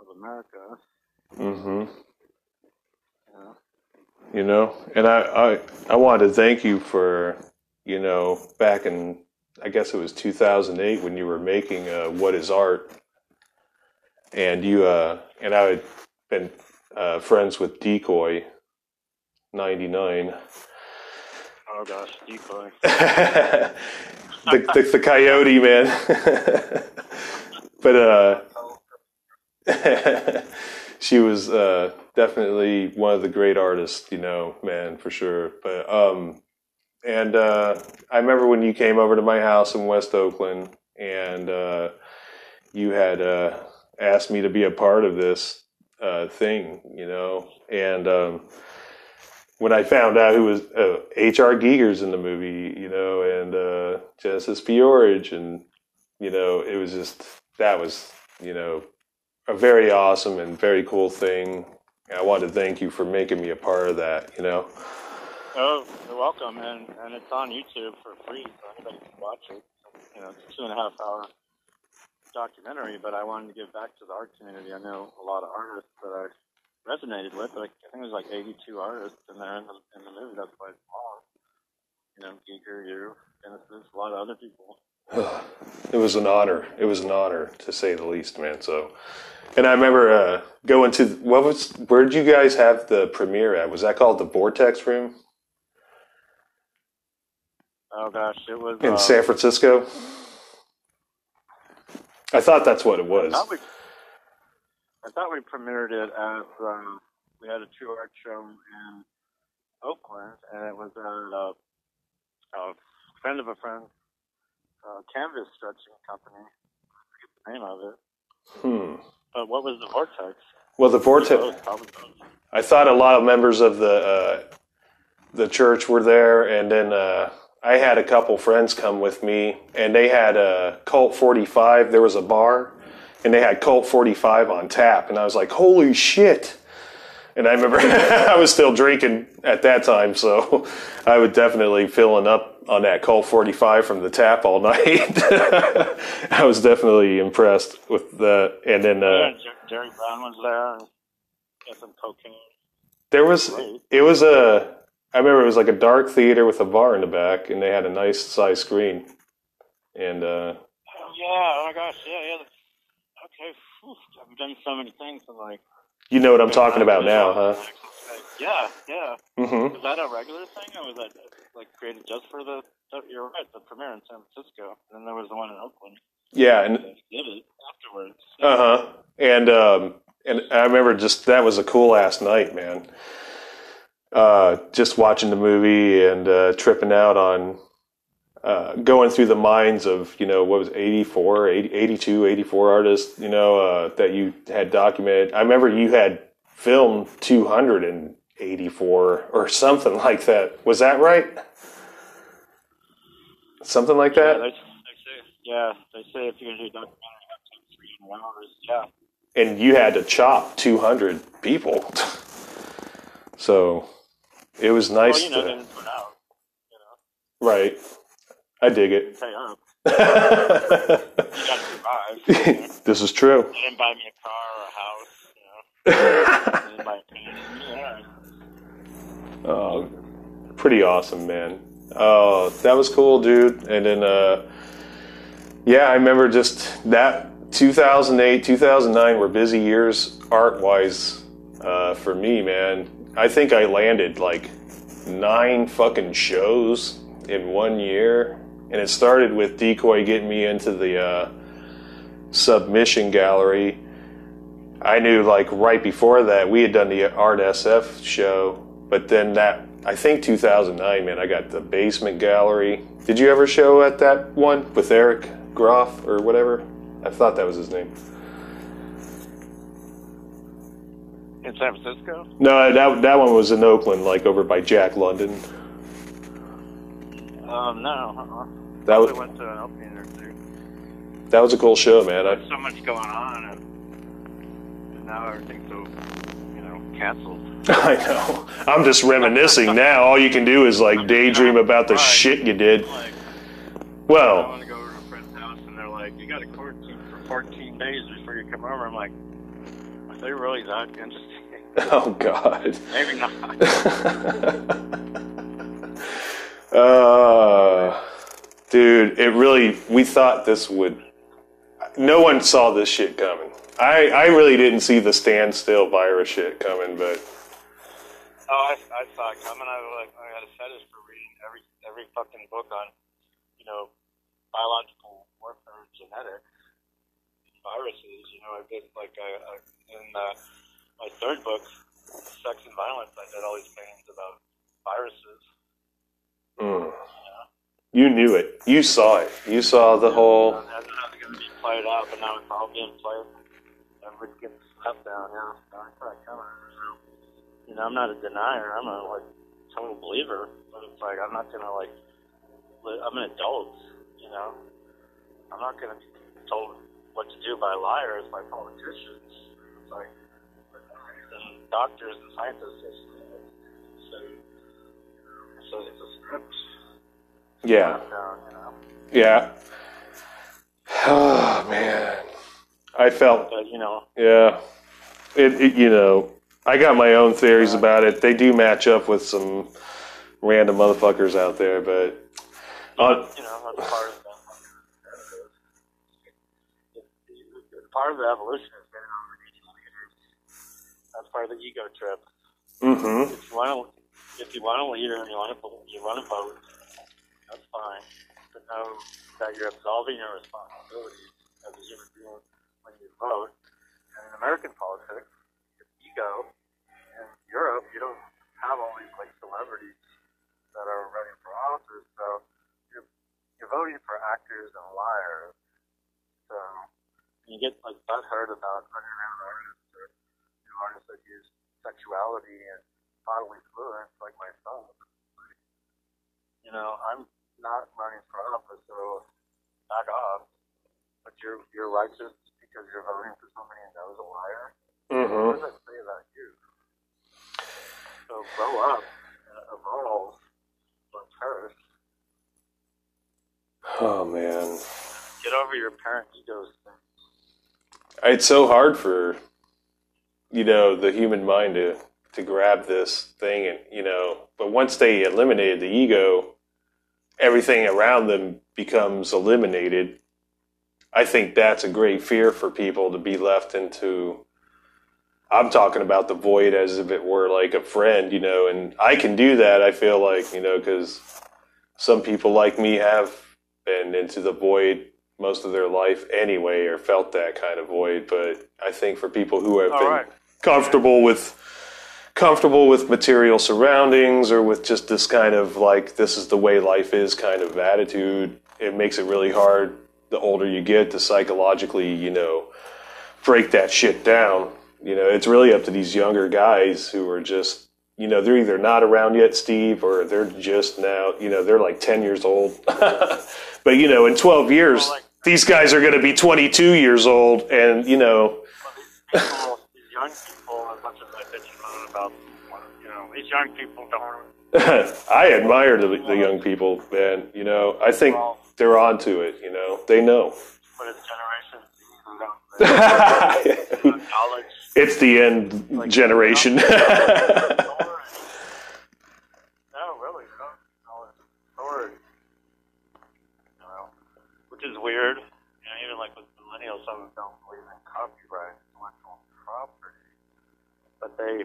of America. Mm-hmm. You know? And I, I I wanted to thank you for you know back in I guess it was 2008 when you were making uh, What Is Art, and you uh, and I had been uh, friends with Decoy 99. Oh gosh, decoy. the, the the coyote man. but uh, she was uh, definitely one of the great artists, you know, man, for sure. But um, and uh, I remember when you came over to my house in West Oakland, and uh, you had uh, asked me to be a part of this uh, thing, you know, and. Um, when I found out who was uh, H.R. Giger's in the movie, you know, and uh, Genesis P-Orridge, and you know, it was just that was you know a very awesome and very cool thing. And I wanted to thank you for making me a part of that. You know, Oh, you're welcome, and and it's on YouTube for free, so anybody can watch it. You know, it's a two and a half hour documentary, but I wanted to give back to the art community. I know a lot of artists that I resonated with. Like I think there's like 82 artists in there in the in the movie. That's why it's long. You know, Giger, you, Genesis, a lot of other people. It was an honor. It was an honor to say the least, man. So, and I remember uh, going to what was where did you guys have the premiere at? Was that called the Vortex Room Oh gosh, it was. in uh, San Francisco? I thought that's what it I was. thought we, I thought we premiered it as um, we had a two art show in Oakland, and it was at a, a friend of a friend, uh, canvas stretching company. I forget the name of it. Hmm. But what was the vortex? Well, the Vortex. Both, probably both. I thought a lot of members of the uh, the church were there, and then uh, I had a couple friends come with me, and they had a Colt 45. There was a bar, and they had Colt 45 on tap, and I was like, "Holy shit!" And I remember I was still drinking at that time, so I was definitely filling up on that Colt 45 from the tap all night. I was definitely impressed with the, and then. Uh, Jer- Jerry Brown was there. and Got some cocaine. There was it was a I remember it was like a dark theater with a bar in the back and they had a nice size screen. And uh Oh yeah! Oh my gosh! Yeah, yeah. Okay. Whew, I've done so many things. I'm like. you know what I'm talking about now, huh? Yeah, yeah. Mm-hmm. Was that a regular thing, or was that like created just for the? You're right, the premiere in San Francisco, and then there was the one in Oakland. Yeah, and did it afterwards. uh-huh. And um and I remember just that was a cool ass night, man. Uh just watching the movie and uh tripping out on uh, going through the minds of, you know, what was it, 84, 80, 82, 84 artists, you know, uh, that you had documented. I remember you had filmed 284 or something like that. Was that right? Something like Yeah, that? they, they say. Yeah, they say if you're gonna do a documentary, you have to have three hundred hours. Yeah. and you had to chop 200 people. so it was nice well, you know, to, out. You know, right. I dig it. pay oh. up. Survive. This is true. They didn't buy me a car or a house. You know, they didn't buy a painting. Yeah. Oh, pretty awesome, man. Oh, that was cool, dude. And then, uh, yeah, I remember just that 2008, 2009 were busy years art wise uh, for me, man. I think I landed like nine fucking shows in one year, and it started with Decoy getting me into the uh, submission gallery. I knew like right before that we had done the Art SF show, but then that I think 2009, man, I got the basement gallery. Did you ever show at that one with Eric Groff or whatever? I thought that was his name. In San Francisco? No, that that one was in Oakland, like over by Jack London. Um, no. Uh-uh. That was went to an opening or two. that was a cool show, man. I, so much going on, and, and now everything's so, you know, canceled. I know. I'm just reminiscing now. All you can do is like daydream about the shit you did. Like, I Well, want to go over to a friend's house, and they're like, "You got to quarantine for 14 days before you come over." I'm like, "Are they really that interesting?" oh god. Maybe not. Uh, dude, it really. We thought this would. No one saw this shit coming. I I really didn't see the standstill virus shit coming, but Oh, I, I saw it coming. I was like, I had a fetish for reading every every fucking book on, you know, biological warfare, genetics, viruses. You know, I did like I, I in uh, my third book, Sex and Violence. I did all these paintings about viruses. mm, you knew it. You saw it. You saw the whole. And that's not going to be played out, but now it's all being played. Everybody's getting slapped down. Yeah, I saw it coming. You know, I'm not a denier. I'm a like total believer, but it's like I'm not gonna like. I'm an adult. You know, I'm not gonna be told what to do by liars, by politicians. It's like and doctors and scientists. Just, so, so it's a script. Yeah. Down, you know. Yeah. Oh man, I felt But you know, yeah. It, it you know I got my own theories about it. They do match up with some random motherfuckers out there, but uh, you know, that's part of the part of the evolution is getting over. That's part of the ego trip. Mm-hmm. If you want to, if you want a leader and you want to, you want to vote, that's fine. But know that you're absolving your responsibilities as a human being when you vote. And in American politics, ego. In Europe, you don't have all these like celebrities that are running for office, so you're you're voting for actors and liars. So you get like butthurt about underground artists or you know, artists that use sexuality and bodily fluids like myself. Like, you know, I'm not running for office, so back off. But you're you're righteous because you're voting for somebody who knows a liar. Mm-hmm. What does that say about you? So grow up and evolve perish. Oh man, Get over your parent egos it's so hard for you know the human mind to to grab this thing, and you know, but once they eliminated the ego, everything around them becomes eliminated. I think that's a great fear for people to be left into. I'm talking about the void as if it were like a friend, you know, and I can do that. I feel like, you know, because some people like me have been into the void most of their life anyway, or felt that kind of void. But I think for people who have All been right. comfortable with comfortable with material surroundings or with just this kind of like this is the way life is kind of attitude it makes it really hard the older you get to psychologically you know break that shit down you know it's really up to these younger guys who are just you know they're either not around yet steve or they're just now you know they're like 10 years old but you know in 12 years Well, like- these guys are going to be 22 years old and you know Well, these people, these young people, as much as I bitch about, you know, these young people don't. I admire the, the young people, man. You know, I think they're onto it. You know, they know. But it's generation Z who don't. They don't knowledge. It's the end generation. No, really, they don't knowledge authority. You know, which is weird. You know, even like with millennials, some of them don't believe in copyright, intellectual property, but they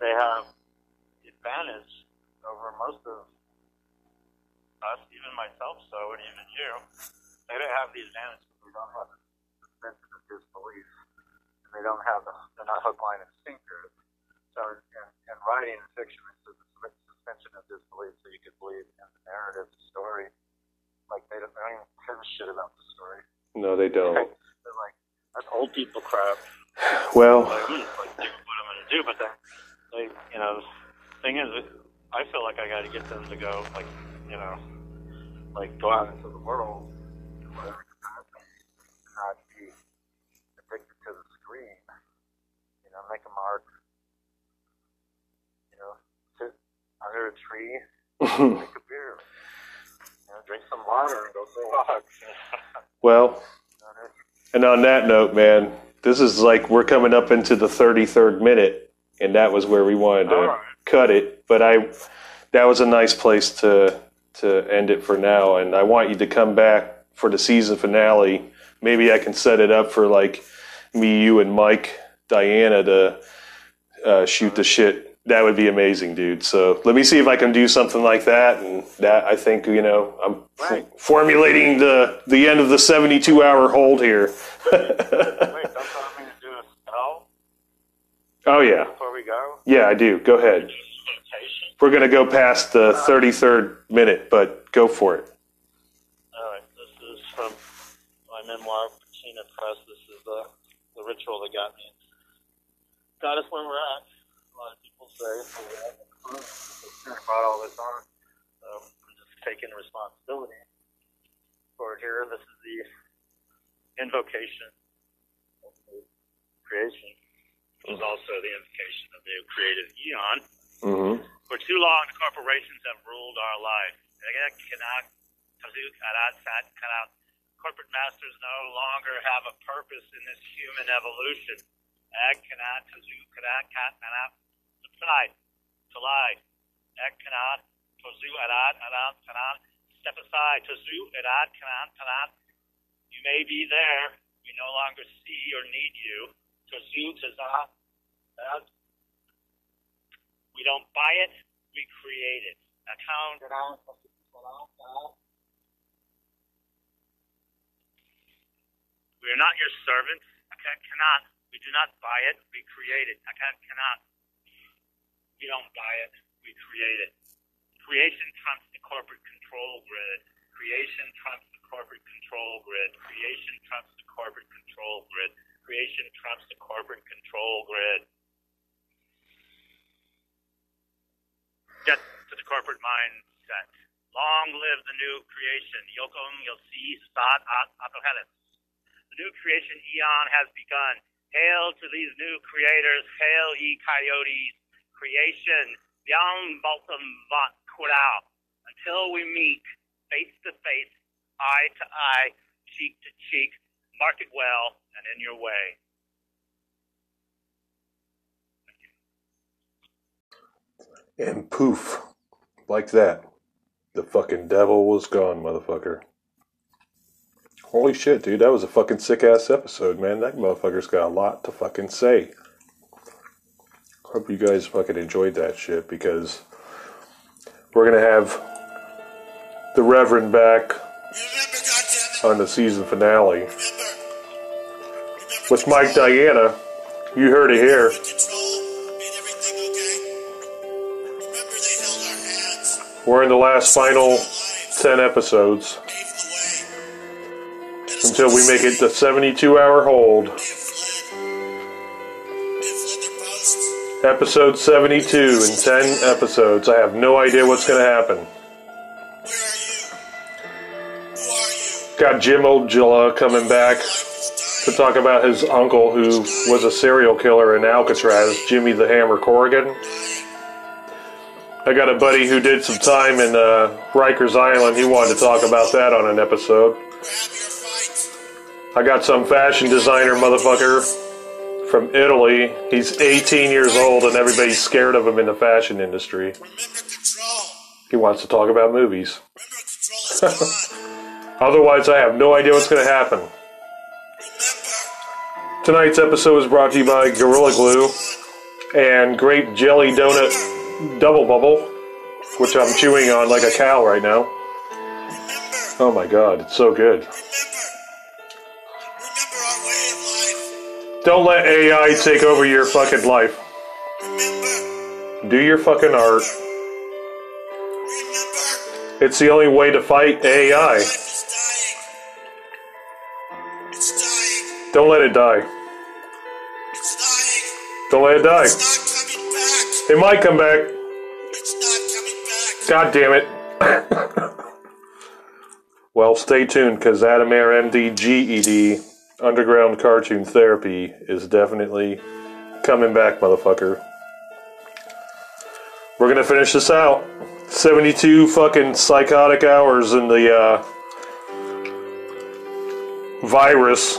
they have the advantage over most of us, even myself, so, and even you, they don't have the advantage because we don't have the suspension of disbelief, they don't have the they're not hook, line, and sinker. So in, in writing fiction, it's a suspension of disbelief, so you can believe in the narrative, the story. Like they don't, they don't even care a shit about the story. No, they don't. They're like that's old people crap. Well, like, hmm, like do what I'm gonna do, but then they, you know, the thing is, I feel like I got to get them to go, like, you know, like go out into the world, whatever capacity, not be addicted to the screen. You know, make a mark. You know, sit under a tree, drink a beer. You know, drink some water and go for walks. well, and on that note, man, this is like we're coming up into the 33rd minute, and that was where we wanted to right. cut it. But I, that was a nice place to to end it for now. And I want you to come back for the season finale. Maybe I can set it up for like me, you, and Mike, Diana to uh, shoot the shit. That would be amazing, dude. So let me see if I can do something like that. And that I think you know I'm f- formulating the the end of the 72 hour hold here. Wait, don't tell me to do a spell oh yeah, before we go. yeah, I do. Go ahead. We're gonna go past the uh-huh. 33rd minute, but go for it. All right, this is from my memoir, Patina Press. This is the, the ritual that got me. Got us where we're at. A lot of people say. So we have a. I brought all this on. I'm just taking responsibility for it here. This is the invocation of the creation. It was also the invocation of the creative eon. Mm-hmm. For too long, the corporations have ruled our life. Corporate masters no longer have a purpose in this human evolution. Subside, to lie. Step aside. You may be there. We no longer see or need you. We don't buy it, we create it. Account. We are not your servants. I cannot. We do not buy it, we create it. I cannot. We don't buy it, we create it. Creation trumps the corporate control grid. Creation trumps the corporate control grid. Creation trumps the corporate control grid. Creation trumps the corporate control grid. Get to the corporate mindset. Long live the new creation. Yokum Yosi Sat At. The new creation eon has begun. Hail to these new creators. Hail ye coyotes. Creation. Yang Baltam Vat Kurao. Until we meet face to face, eye to eye, cheek to cheek. Mark it well and in your way. And poof, like that, the fucking devil was gone, motherfucker. Holy shit, dude, that was a fucking sick ass episode, man. That motherfucker's got a lot to fucking say. Hope you guys fucking enjoyed that shit because we're gonna have the Reverend back on the season finale with Mike Diana. You heard it here. We're in the last final 10 episodes until we make it the 72 hour hold. Episode 72 in 10 episodes. I have no idea what's going to happen. Got Jim Ojala coming back to talk about his uncle who was a serial killer in Alcatraz, Jimmy the Hammer Corrigan. I got a buddy who did some time in uh, Rikers Island. He wanted to talk about that on an episode. I got some fashion designer motherfucker from Italy. He's 18 years old and everybody's scared of him in the fashion industry. He wants to talk about movies. Remember control is gone. Otherwise, I have no idea what's going to happen. Tonight's episode is brought to you by Gorilla Glue and Grape Jelly Donut Double Bubble, which I'm chewing on like a cow right now. Oh my god, it's so good. Don't let AI take over your fucking life. Do your fucking art. It's the only way to fight AI. Don't let it die. Don't let it die. It might come back. God damn it. well, stay tuned because Adam Air MD GED Underground Cartoon Therapy is definitely coming back, motherfucker. We're gonna finish this out. 72 fucking psychotic hours in the uh, virus.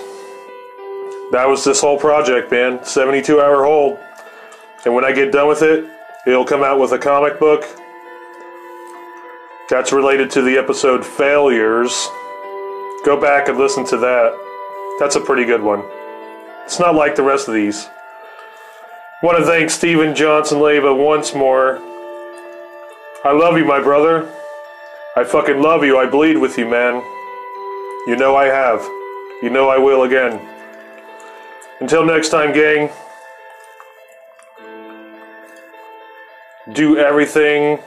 That was this whole project, man. 72 hour hold. And when I get done with it, it'll come out with a comic book that's related to the episode Failures. Go back and listen to that. That's a pretty good one. It's not like the rest of these. Want to thank Steven Johnson Leyba once more. I love you, my brother. I fucking love you. I bleed with you, man. You know I have. You know I will again. Until next time, gang. Do everything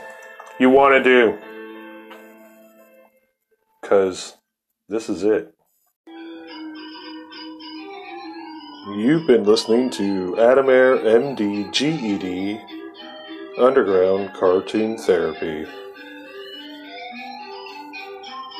you want to do. Because this is it. You've been listening to Adamair MD GED Underground Cartoon Therapy.